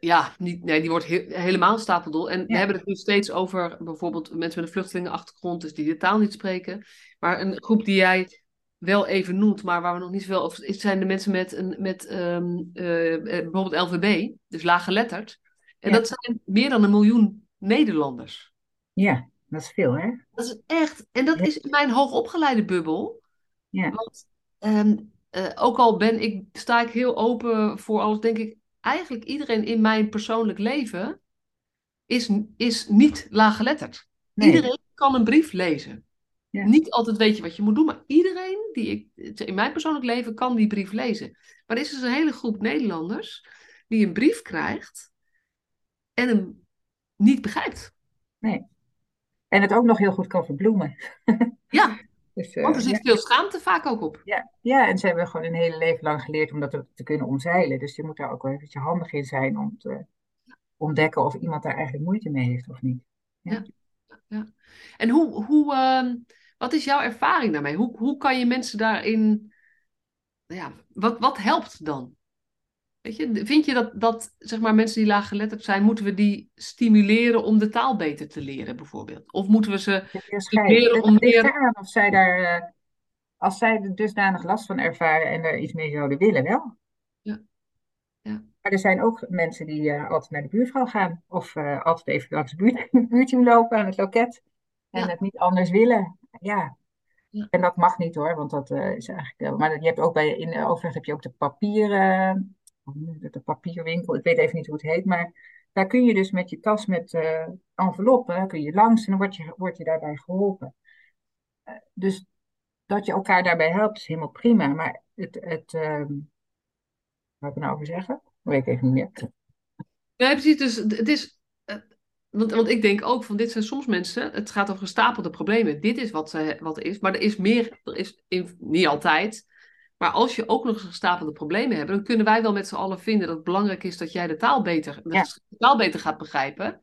ja, niet, nee, die wordt helemaal stapeldoel. En we hebben het nu steeds over bijvoorbeeld mensen met een vluchtelingenachtergrond, dus die de taal niet spreken. Maar een groep die jij wel even noemt, maar waar we nog niet zoveel over zijn de mensen met, een, met um, uh, bijvoorbeeld LVB, dus laaggeletterd. En dat zijn meer dan een miljoen Nederlanders. Ja, dat is veel, hè? Dat is echt, en dat is in mijn hoogopgeleide bubbel. Ja. Want um, uh, ook al ben ik, sta ik heel open voor alles, denk ik, eigenlijk iedereen in mijn persoonlijk leven is, is niet laaggeletterd. Nee. Iedereen kan een brief lezen. Ja. Niet altijd weet je wat je moet doen, maar iedereen die ik, in mijn persoonlijk leven kan die brief lezen. Maar er is dus een hele groep Nederlanders die een brief krijgt en hem niet begrijpt. Nee. En het ook nog heel goed kan verbloemen. Ja, dus, uh, Want er zit ja. veel schaamte vaak ook op. Ja, ja, en ze hebben gewoon een hele leven lang geleerd om dat te, kunnen omzeilen. Dus je moet daar ook wel eventjes handig in zijn om te ontdekken of iemand daar eigenlijk moeite mee heeft of niet. Ja. ja. ja. En hoe, hoe, uh, wat is jouw ervaring daarmee? Hoe, hoe kan je mensen daarin. Ja, wat, wat helpt dan? Weet je, vind je dat, dat zeg maar, mensen die laaggeletterd zijn, moeten we die stimuleren om de taal beter te leren, bijvoorbeeld? Of moeten we ze stimuleren om meer... Of zij daar, uh, als zij er dusdanig last van ervaren en er iets mee zouden willen, wel. Ja. ja. Maar er zijn ook mensen die uh, altijd naar de buurvrouw gaan. Of uh, altijd even langs de buurt, buurtje lopen aan het loket. En ja. het niet anders willen. Ja. ja. En dat mag niet hoor, want dat is eigenlijk... maar je hebt ook bij, in Overleg heb je ook de papieren de papierwinkel, ik weet even niet hoe het heet, maar daar kun je dus met je tas met uh, enveloppen, kun je langs en dan word je, word je daarbij geholpen. Uh, dus dat je elkaar daarbij helpt is helemaal prima, maar het, het uh, wat ik nou over zeggen? Weet ik even niet meer. Ja, precies, dus het is, eh, want, want ik denk ook van dit zijn soms mensen, het gaat over gestapelde problemen. Dit is wat, ze, wat er is, maar er is meer, er is niet altijd, Maar als je ook nog eens gestapelde problemen hebt, dan kunnen wij wel met z'n allen vinden dat het belangrijk is dat jij de taal beter, de taal beter gaat begrijpen.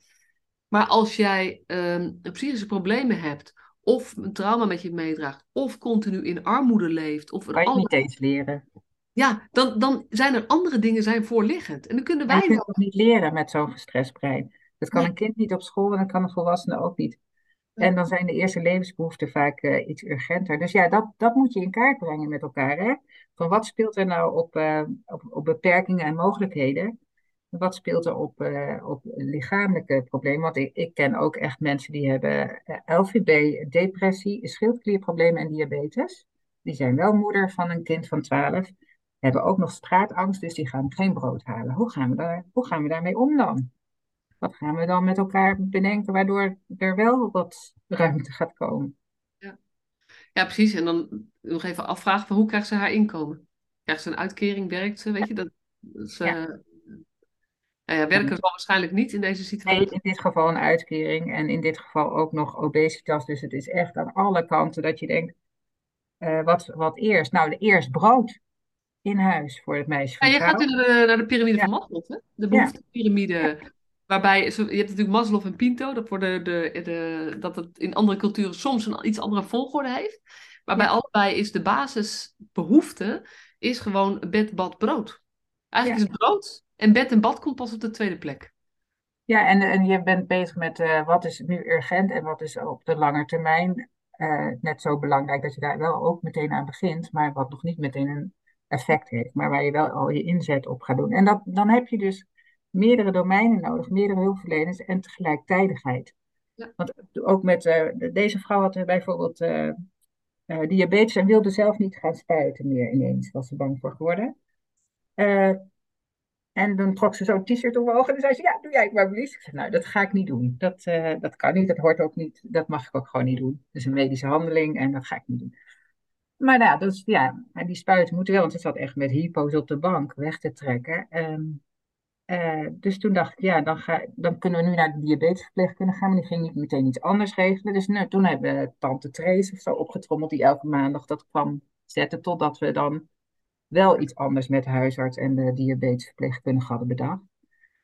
Maar als jij um, psychische problemen hebt, of een trauma met je meedraagt, of continu in armoede leeft, of kan je niet eens leren. Ja, dan, dan zijn er andere dingen zijn voorliggend. En dan kunnen wij. je kunt ook niet leren met zo'n gestrest brein. Dat kan een kind niet op school en dat kan een volwassene ook niet. En dan zijn de eerste levensbehoeften vaak uh, iets urgenter. Dus ja, dat, dat moet je in kaart brengen met elkaar. Hè? Van wat speelt er nou op, uh, op, op beperkingen en mogelijkheden? Wat speelt er op, uh, op lichamelijke problemen? Want ik, ik ken ook echt mensen die hebben LVB, depressie, schildklierproblemen en diabetes. Die zijn wel moeder van een kind van 12. Hebben ook nog straatangst, dus die gaan geen brood halen. Hoe gaan we, daar, hoe gaan we daarmee om dan? Wat gaan we dan met elkaar bedenken waardoor er wel wat ruimte gaat komen? Ja, ja precies. En dan nog even afvragen van hoe krijgt ze haar inkomen? Krijgt ze een uitkering? Werkt ze? Weet je, dat, ze, ja. Nou ja, werken zal waarschijnlijk niet in deze situatie. Nee, in dit geval een uitkering en in dit geval ook nog obesitas. Dus het is echt aan alle kanten dat je denkt, uh, wat, wat eerst? Nou, de eerst brood in huis voor het meisje. Ja, je gaat naar de, naar de piramide van Maslow, hè? De behoeftepiramide. Waarbij, je hebt natuurlijk Maslow en Pinto, dat, de, de, de, dat het in andere culturen soms een iets andere volgorde heeft. Waarbij allebei is de basisbehoefte is gewoon bed, bad, brood. Eigenlijk is het brood en bed en bad komt pas op de tweede plek. Ja, en, en je bent bezig met uh, wat is nu urgent en wat is op de lange termijn uh, net zo belangrijk dat je daar wel ook meteen aan begint, maar wat nog niet meteen een effect heeft, maar waar je wel al je inzet op gaat doen. En dat, dan heb je dus meerdere domeinen nodig, meerdere hulpverleners en tegelijkertijd. Ja. Want ook met uh, deze vrouw had bijvoorbeeld uh, uh, diabetes en wilde zelf niet gaan spuiten meer ineens, was ze bang voor geworden. en dan trok ze zo'n t-shirt ogen en zei ze, ja, doe jij het maar blies. Ik zei, nou, dat ga ik niet doen. Dat, dat kan niet, dat hoort ook niet, dat mag ik ook gewoon niet doen. Dat is een medische handeling en dat ga ik niet doen. Maar nou, dus, ja, die spuiten moeten wel, want ze zat echt met hypo's op de bank weg te trekken. Um, uh, dus toen dacht ik, ja, dan, ga, dan kunnen we nu naar de diabetesverpleegkundige gaan. Maar die ging niet meteen iets anders regelen. Dus nou, toen hebben we tante Trace of zo opgetrommeld die elke maandag dat kwam zetten. Totdat we dan wel iets anders met de huisarts en de diabetesverpleegkundige hadden bedacht.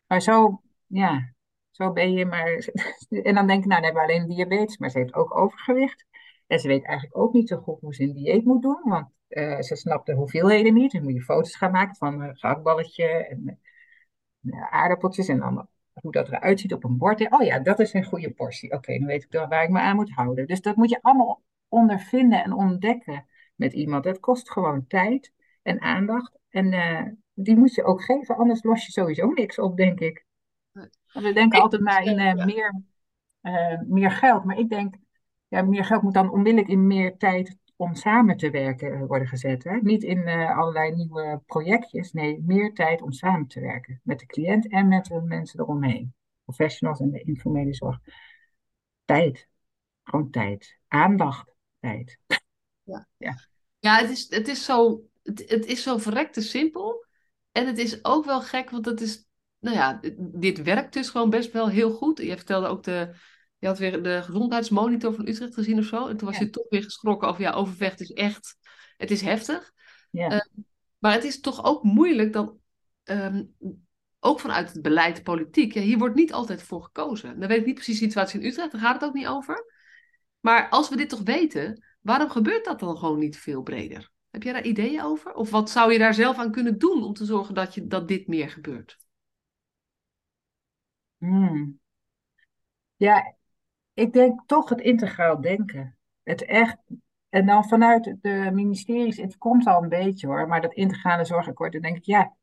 Maar zo, ja, zo ben je maar... en dan denk ik, nou, dan hebben we alleen diabetes, maar ze heeft ook overgewicht. En ze weet eigenlijk ook niet zo goed hoe ze een dieet moet doen, want uh, ze snapt de hoeveelheden niet. Dan moet je foto's gaan maken van een gehaktballetje en aardappeltjes en dan hoe dat eruit ziet op een bord. Oh ja, dat is een goede portie. Oké, dan weet ik waar ik me aan moet houden. Dus dat moet je allemaal ondervinden en ontdekken met iemand. Het kost gewoon tijd en aandacht. En uh, die moet je ook geven, anders los je sowieso niks op, denk ik. We denken altijd maar in uh, meer, uh, meer geld. Maar ik denk, ja, meer geld moet dan onmiddellijk in meer tijd om samen te werken eh, worden gezet. Hè? Niet in uh, allerlei nieuwe projectjes. Nee, meer tijd om samen te werken. Met de cliënt en met de mensen eromheen. Professionals en de informele zorg. Tijd. Gewoon tijd. Aandacht. Tijd. Ja, ja. ja het, is, het, is zo, het, het is zo verrekte simpel. En het is ook wel gek, want het is... Nou ja, dit werkt dus gewoon best wel heel goed. Je vertelde ook de je had weer de gezondheidsmonitor van Utrecht gezien of zo. En toen was je toch weer geschrokken over, ja, overvecht is echt, het is heftig. Ja. Uh, maar het is toch ook moeilijk dat, um, ook vanuit het beleid, politiek, ja, hier wordt niet altijd voor gekozen. Dan weet ik niet precies de situatie in Utrecht, daar gaat het ook niet over. Maar als we dit toch weten, waarom gebeurt dat dan gewoon niet veel breder? Heb jij daar ideeën over? Of wat zou je daar zelf aan kunnen doen om te zorgen dat, je, dat dit meer gebeurt? Hmm. Ja, ik denk toch het integraal denken. Het echt. En dan vanuit de ministeries, het komt al een beetje hoor, maar dat integrale zorgakkoord, dan denk ik, ja,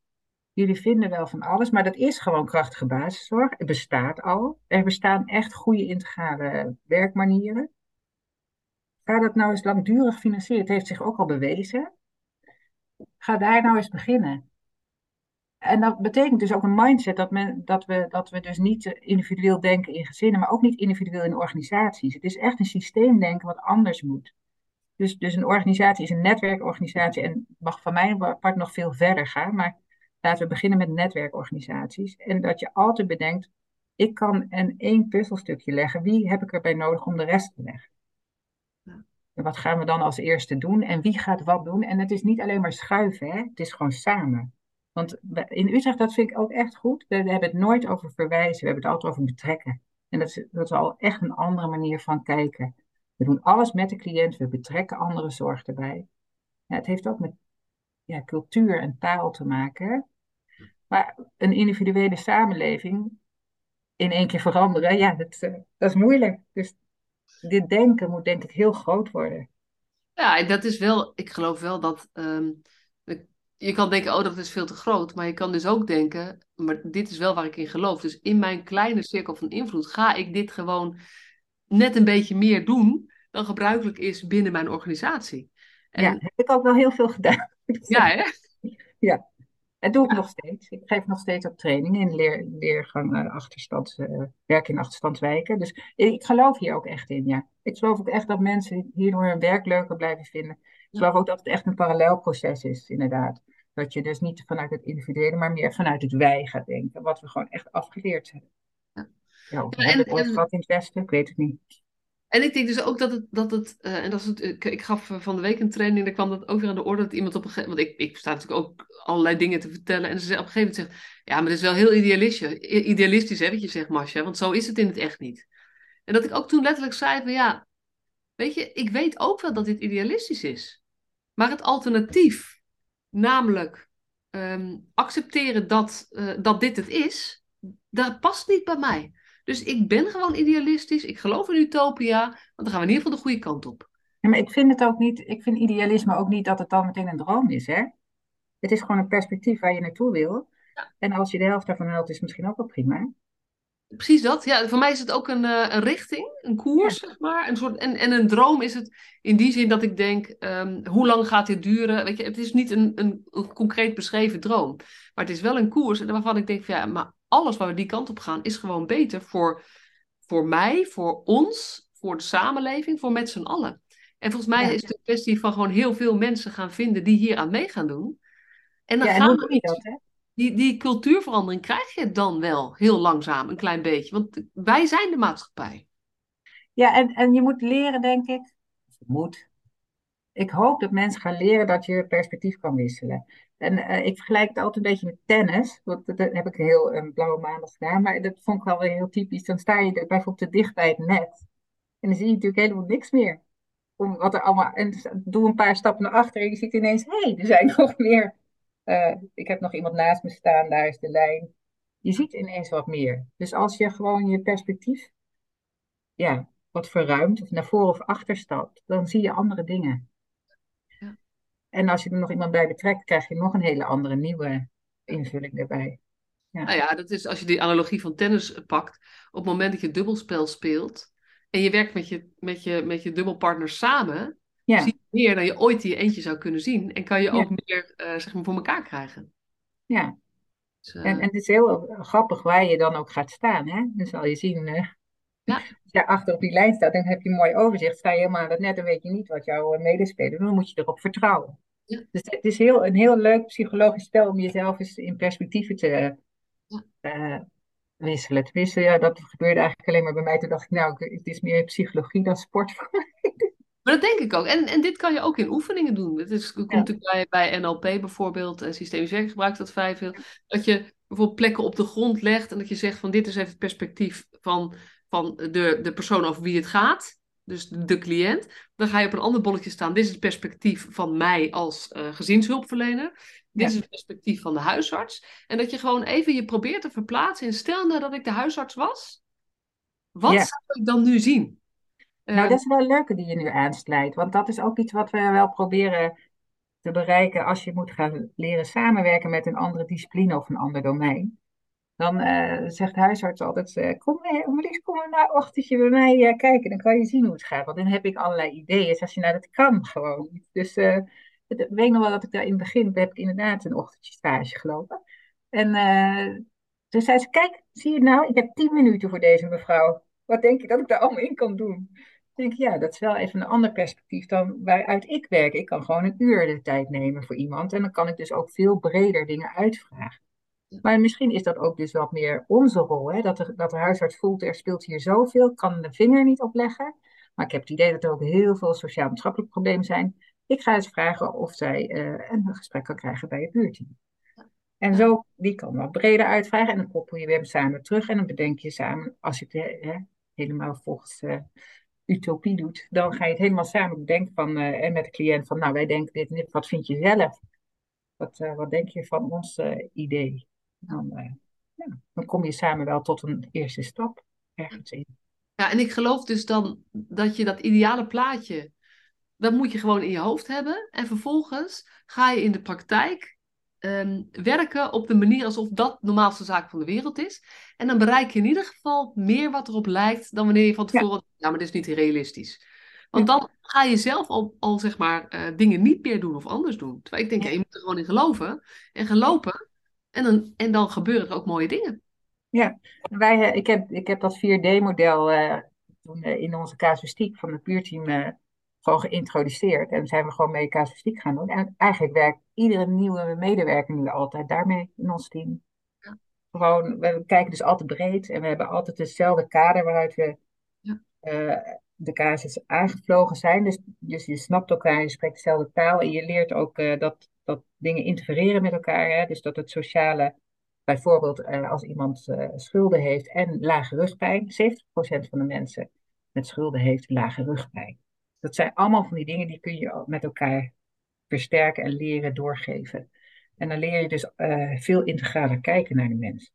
jullie vinden wel van alles, maar dat is gewoon krachtige basiszorg. Het bestaat al. Er bestaan echt goede integrale werkmanieren. Ga dat nou eens langdurig financieren. Het heeft zich ook al bewezen. Ga daar nou eens beginnen en dat betekent dus ook een mindset dat, men, dat, we, dat we dus niet individueel denken in gezinnen, maar ook niet individueel in organisaties. Het is echt een systeemdenken wat anders moet. Dus, dus een organisatie is een netwerkorganisatie en mag van mijn part nog veel verder gaan, maar laten we beginnen met netwerkorganisaties. En dat je altijd bedenkt, ik kan een één puzzelstukje leggen, wie heb ik erbij nodig om de rest te leggen? wat gaan we dan als eerste doen en wie gaat wat doen? En het is niet alleen maar schuiven, hè? het is gewoon samen. Want in Utrecht, dat vind ik ook echt goed. We, hebben het nooit over verwijzen, we hebben het altijd over betrekken. En dat is, dat is al echt een andere manier van kijken. We doen alles met de cliënt, we betrekken andere zorg erbij. Ja, het heeft ook met ja, cultuur en taal te maken. Maar een individuele samenleving in één keer veranderen, ja, dat, eh, dat is moeilijk. Dus dit denken moet denk ik heel groot worden. Ja, dat is wel, ik geloof wel dat, ehm, je kan denken, oh dat is veel te groot, maar je kan dus ook denken, maar dit is wel waar ik in geloof. Dus in mijn kleine cirkel van invloed ga ik dit gewoon net een beetje meer doen dan gebruikelijk is binnen mijn organisatie. En... Ja, heb ik ook wel heel veel gedaan. Ja, hè? Ja, dat doe ik nog steeds. Ik geef nog steeds op trainingen in leer, leergang uh, achterstand, uh, werk in achterstandswijken. Dus ik geloof hier ook echt in, ja. Ik geloof ook echt dat mensen hierdoor hun werk leuker blijven vinden. Ik geloof ook dat het echt een parallelproces is, inderdaad. Dat je dus niet vanuit het individuele, maar meer vanuit het wij gaat denken. Wat we gewoon echt afgeleerd hebben. Ja, ja of en, het ooit in het Westen? Ik weet het niet. En ik denk dus ook dat het, dat het uh, en dat is het, ik, ik, gaf van de week een training, daar kwam dat ook weer aan de orde, dat iemand op een gegeven moment, want ik, ik sta natuurlijk ook allerlei dingen te vertellen, en ze op een gegeven moment zegt, ja, maar dat is wel heel idealistisch, idealistisch hè, wat je zegt, want zo is het in het echt niet. En dat ik ook toen letterlijk zei van, ja, weet je, ik weet ook wel dat dit idealistisch is, maar het alternatief, namelijk um, accepteren dat, uh, dat dit het is, dat past niet bij mij. Dus ik ben gewoon idealistisch. Ik geloof in utopia. Want dan gaan we in ieder geval de goede kant op. Ja, maar ik vind het ook niet, ik vind idealisme ook niet dat het dan meteen een droom is, hè? Het is gewoon een perspectief waar je naartoe wil. En als je de helft daarvan haalt, is het misschien ook wel prima. Precies dat. Ja, voor mij is het ook een, uh, een richting, een koers, zeg maar. Een soort, en, en een droom is het in die zin dat ik denk, um, hoe lang gaat dit duren? Weet je, het is niet een, een, een, concreet beschreven droom. Maar het is wel een koers waarvan ik denk, van, ja, maar alles waar we die kant op gaan, is gewoon beter voor, voor mij, voor ons, voor de samenleving, voor met z'n allen. En volgens mij is het een kwestie van gewoon heel veel mensen gaan vinden die hier aan mee gaan doen. En dan ja, gaan we dat, hè? Die, die cultuurverandering krijg je dan wel heel langzaam, een klein beetje. Want wij zijn de maatschappij. Ja, en, en je moet leren, denk ik. Moet. Ik hoop dat mensen gaan leren dat je perspectief kan wisselen. En uh, ik vergelijk het altijd een beetje met tennis. Want dat heb ik heel een blauwe maandag gedaan. Maar dat vond ik wel weer heel typisch. Dan sta je bijvoorbeeld te dicht bij het net. En dan zie je natuurlijk helemaal niks meer. Om wat er allemaal, en doe een paar stappen naar achter en je ziet ineens, hé, hey, er zijn nog meer. Uh, ik heb nog iemand naast me staan, daar is de lijn. Je ziet ineens wat meer. Dus als je gewoon je perspectief ja, wat verruimt, of naar voren of achter stapt, dan zie je andere dingen. En als je er nog iemand bij betrekt, krijg je nog een hele andere nieuwe invulling erbij. Ja. Nou ja, dat is als je die analogie van tennis pakt. Op het moment dat je dubbelspel speelt en je werkt met je, met je, met je dubbelpartner samen, zie je meer dan je ooit in je eentje zou kunnen zien. En kan je ook meer uh, zeg maar voor elkaar krijgen. Ja. Dus, uh... en, en het is heel grappig waar je dan ook gaat staan. Hè? Dan zal je zien, uh, ja. als je achter op die lijn staat, dan heb je een mooi overzicht. Sta je helemaal aan het net, dan weet je niet wat jouw medespeler doet. Dan moet je erop vertrouwen. Ja. Dus het is heel, een heel leuk psychologisch spel om jezelf eens in perspectieven te uh, wisselen. Tenminste, ja, dat gebeurde eigenlijk alleen maar bij mij. Toen dacht ik, nou, het is meer psychologie dan sport voor mij. Maar dat denk ik ook. En, en dit kan je ook in oefeningen doen. Het is, komt natuurlijk bij, bij NLP bijvoorbeeld, en systemisch werk gebruikt dat vrij veel. Dat je bijvoorbeeld plekken op de grond legt en dat je zegt van dit is even het perspectief van, van de, de persoon over wie het gaat dus de cliënt. Dan ga je op een ander bolletje staan. Dit is het perspectief van mij als uh, gezinshulpverlener. Dit is het perspectief van de huisarts. En dat je gewoon even je probeert te verplaatsen. En stel nou dat ik de huisarts was. Wat zou ik dan nu zien? Nou, uh, dat is wel een leuke die je nu aansluit. Want dat is ook iets wat we wel proberen te bereiken als je moet gaan leren samenwerken met een andere discipline of een ander domein. Dan uh, zegt de huisarts altijd, uh, kom, Marlies, kom maar na ochtendje bij mij uh, kijken. Dan kan je zien hoe het gaat. Want dan heb ik allerlei ideeën. Dus als je, nou, dat kan gewoon. Dus ik weet nog wel dat ik daar in het begin, heb ik inderdaad een ochtendje stage gelopen. En toen zei ze, kijk, zie je nou, ik heb tien minuten voor deze mevrouw. Wat denk je dat ik daar allemaal in kan doen? Denk ik, ja, dat is wel even een ander perspectief dan waaruit ik werk. Ik kan gewoon een uur de tijd nemen voor iemand. En dan kan ik dus ook veel breder dingen uitvragen. Maar misschien is dat ook dus wat meer onze rol. Hè? Dat, de, dat de huisarts voelt, er speelt hier zoveel, kan de vinger niet opleggen. Maar ik heb het idee dat er ook heel veel sociaal-maatschappelijke problemen zijn. Ik ga eens vragen of zij uh, een gesprek kan krijgen bij het buurteam. En zo, die kan wat breder uitvragen. En dan koppel je weer samen terug. En dan bedenk je samen, als je het helemaal volgens uh, utopie doet, dan ga je het helemaal samen bedenken van, uh, en met de cliënt van, nou wij denken dit en dit, wat vind je zelf? Wat, wat denk je van ons idee? Dan, ja, dan kom je samen wel tot een eerste stap ergens in. Ja, en ik geloof dus dan dat je dat ideale plaatje, dat moet je gewoon in je hoofd hebben. En vervolgens ga je in de praktijk ehm, werken op de manier alsof dat de normaalste zaak van de wereld is. En dan bereik je in ieder geval meer wat erop lijkt dan wanneer je van tevoren, ja, ja maar dit is niet realistisch. Want dan ga je zelf al, al zeg maar, uh, dingen niet meer doen of anders doen. Terwijl ik denk, ja. je moet er gewoon in geloven en gelopen. En dan, en dan gebeuren er ook mooie dingen. Ja, wij, eh, ik, heb, ik heb dat 4D-model uh, eh, in onze casuïstiek van het buurteam uh, gewoon geïntroduceerd. En zijn we gewoon mee casuïstiek gaan doen. En eigenlijk werkt iedere nieuwe medewerker nu altijd daarmee in ons team. Ja. Gewoon, we kijken dus altijd breed en we hebben altijd hetzelfde kader waaruit we ja. de casus aangevlogen zijn. Dus, dus je snapt elkaar, je spreekt dezelfde taal en je leert ook dat, dat dingen interfereren met elkaar. Hè? Dus dat het sociale Bijvoorbeeld eh, als iemand eh, schulden heeft en lage rugpijn. 70% van de mensen met schulden heeft lage rugpijn. Dat zijn allemaal van die dingen die kun je met elkaar versterken en leren doorgeven. En dan leer je dus uh, veel integraler kijken naar de mens.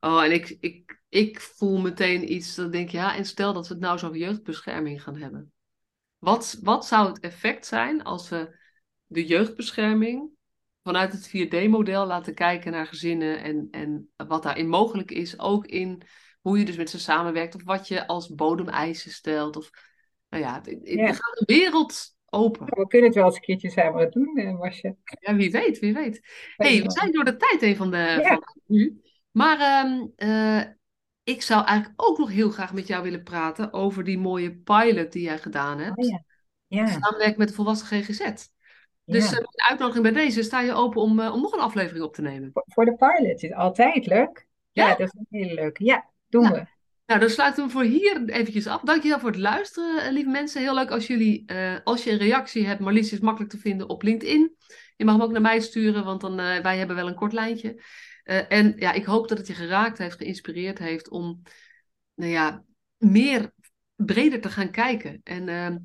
Oh, en ik, ik, ik voel meteen iets dat ik denk, ja, en stel dat we het nou zo over jeugdbescherming gaan hebben. Wat, wat zou het effect zijn als we de jeugdbescherming vanuit het 4D-model laten kijken naar gezinnen en, en wat daarin mogelijk is. Ook in hoe je dus met ze samenwerkt of wat je als bodemeisen stelt. Of, nou ja, het, ja. er gaat een wereld open. we kunnen het wel eens een keertje samen doen, eh, Marcia. Ja, wie weet, wie weet. hey, we zijn door de tijd een van de, ja. van nu. Maar um, uh, ik zou eigenlijk ook nog heel graag met jou willen praten over die mooie pilot die jij gedaan hebt. Oh, ja. Ja. Samenwerken met de volwassen GGZ. Dus ja. uh, uitnodiging bij deze, sta je open om, uh, om nog een aflevering op te nemen? Voor, voor de pilot is altijd leuk. Ja? ja, dat is een hele leuke. Ja, doen we. Nou, dan sluiten we voor hier eventjes af. Dankjewel voor het luisteren, eh, lieve mensen. Heel leuk als jullie, uh, als je een reactie hebt. Marlies is makkelijk te vinden op LinkedIn. Je mag hem ook naar mij sturen, want dan, uh, wij hebben wel een kort lijntje. en ja, ik hoop dat het je geraakt heeft, geïnspireerd heeft om, nou ja, meer breder te gaan kijken. En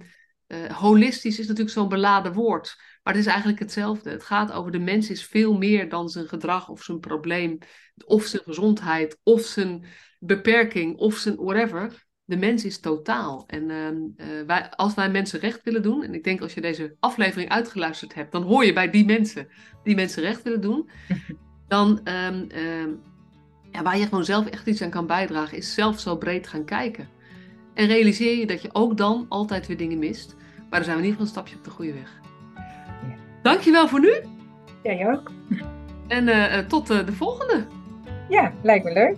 ehm, holistisch is natuurlijk zo'n beladen woord. Maar het is eigenlijk hetzelfde. Het gaat over de mens is veel meer dan zijn gedrag of zijn probleem, of zijn gezondheid, of zijn beperking, of zijn whatever. De mens is totaal. En ehm, eh, wij, als wij mensen recht willen doen, en ik denk als je deze aflevering uitgeluisterd hebt, dan hoor je bij die mensen die mensen recht willen doen, dan um, ja, waar je gewoon zelf echt iets aan kan bijdragen, is zelf zo breed gaan kijken. En realiseer je dat je ook dan altijd weer dingen mist. Maar dan zijn we in ieder geval een stapje op de goede weg. Dankjewel voor nu. Jij ook. En uh, tot uh, de volgende. Ja, lijkt me leuk.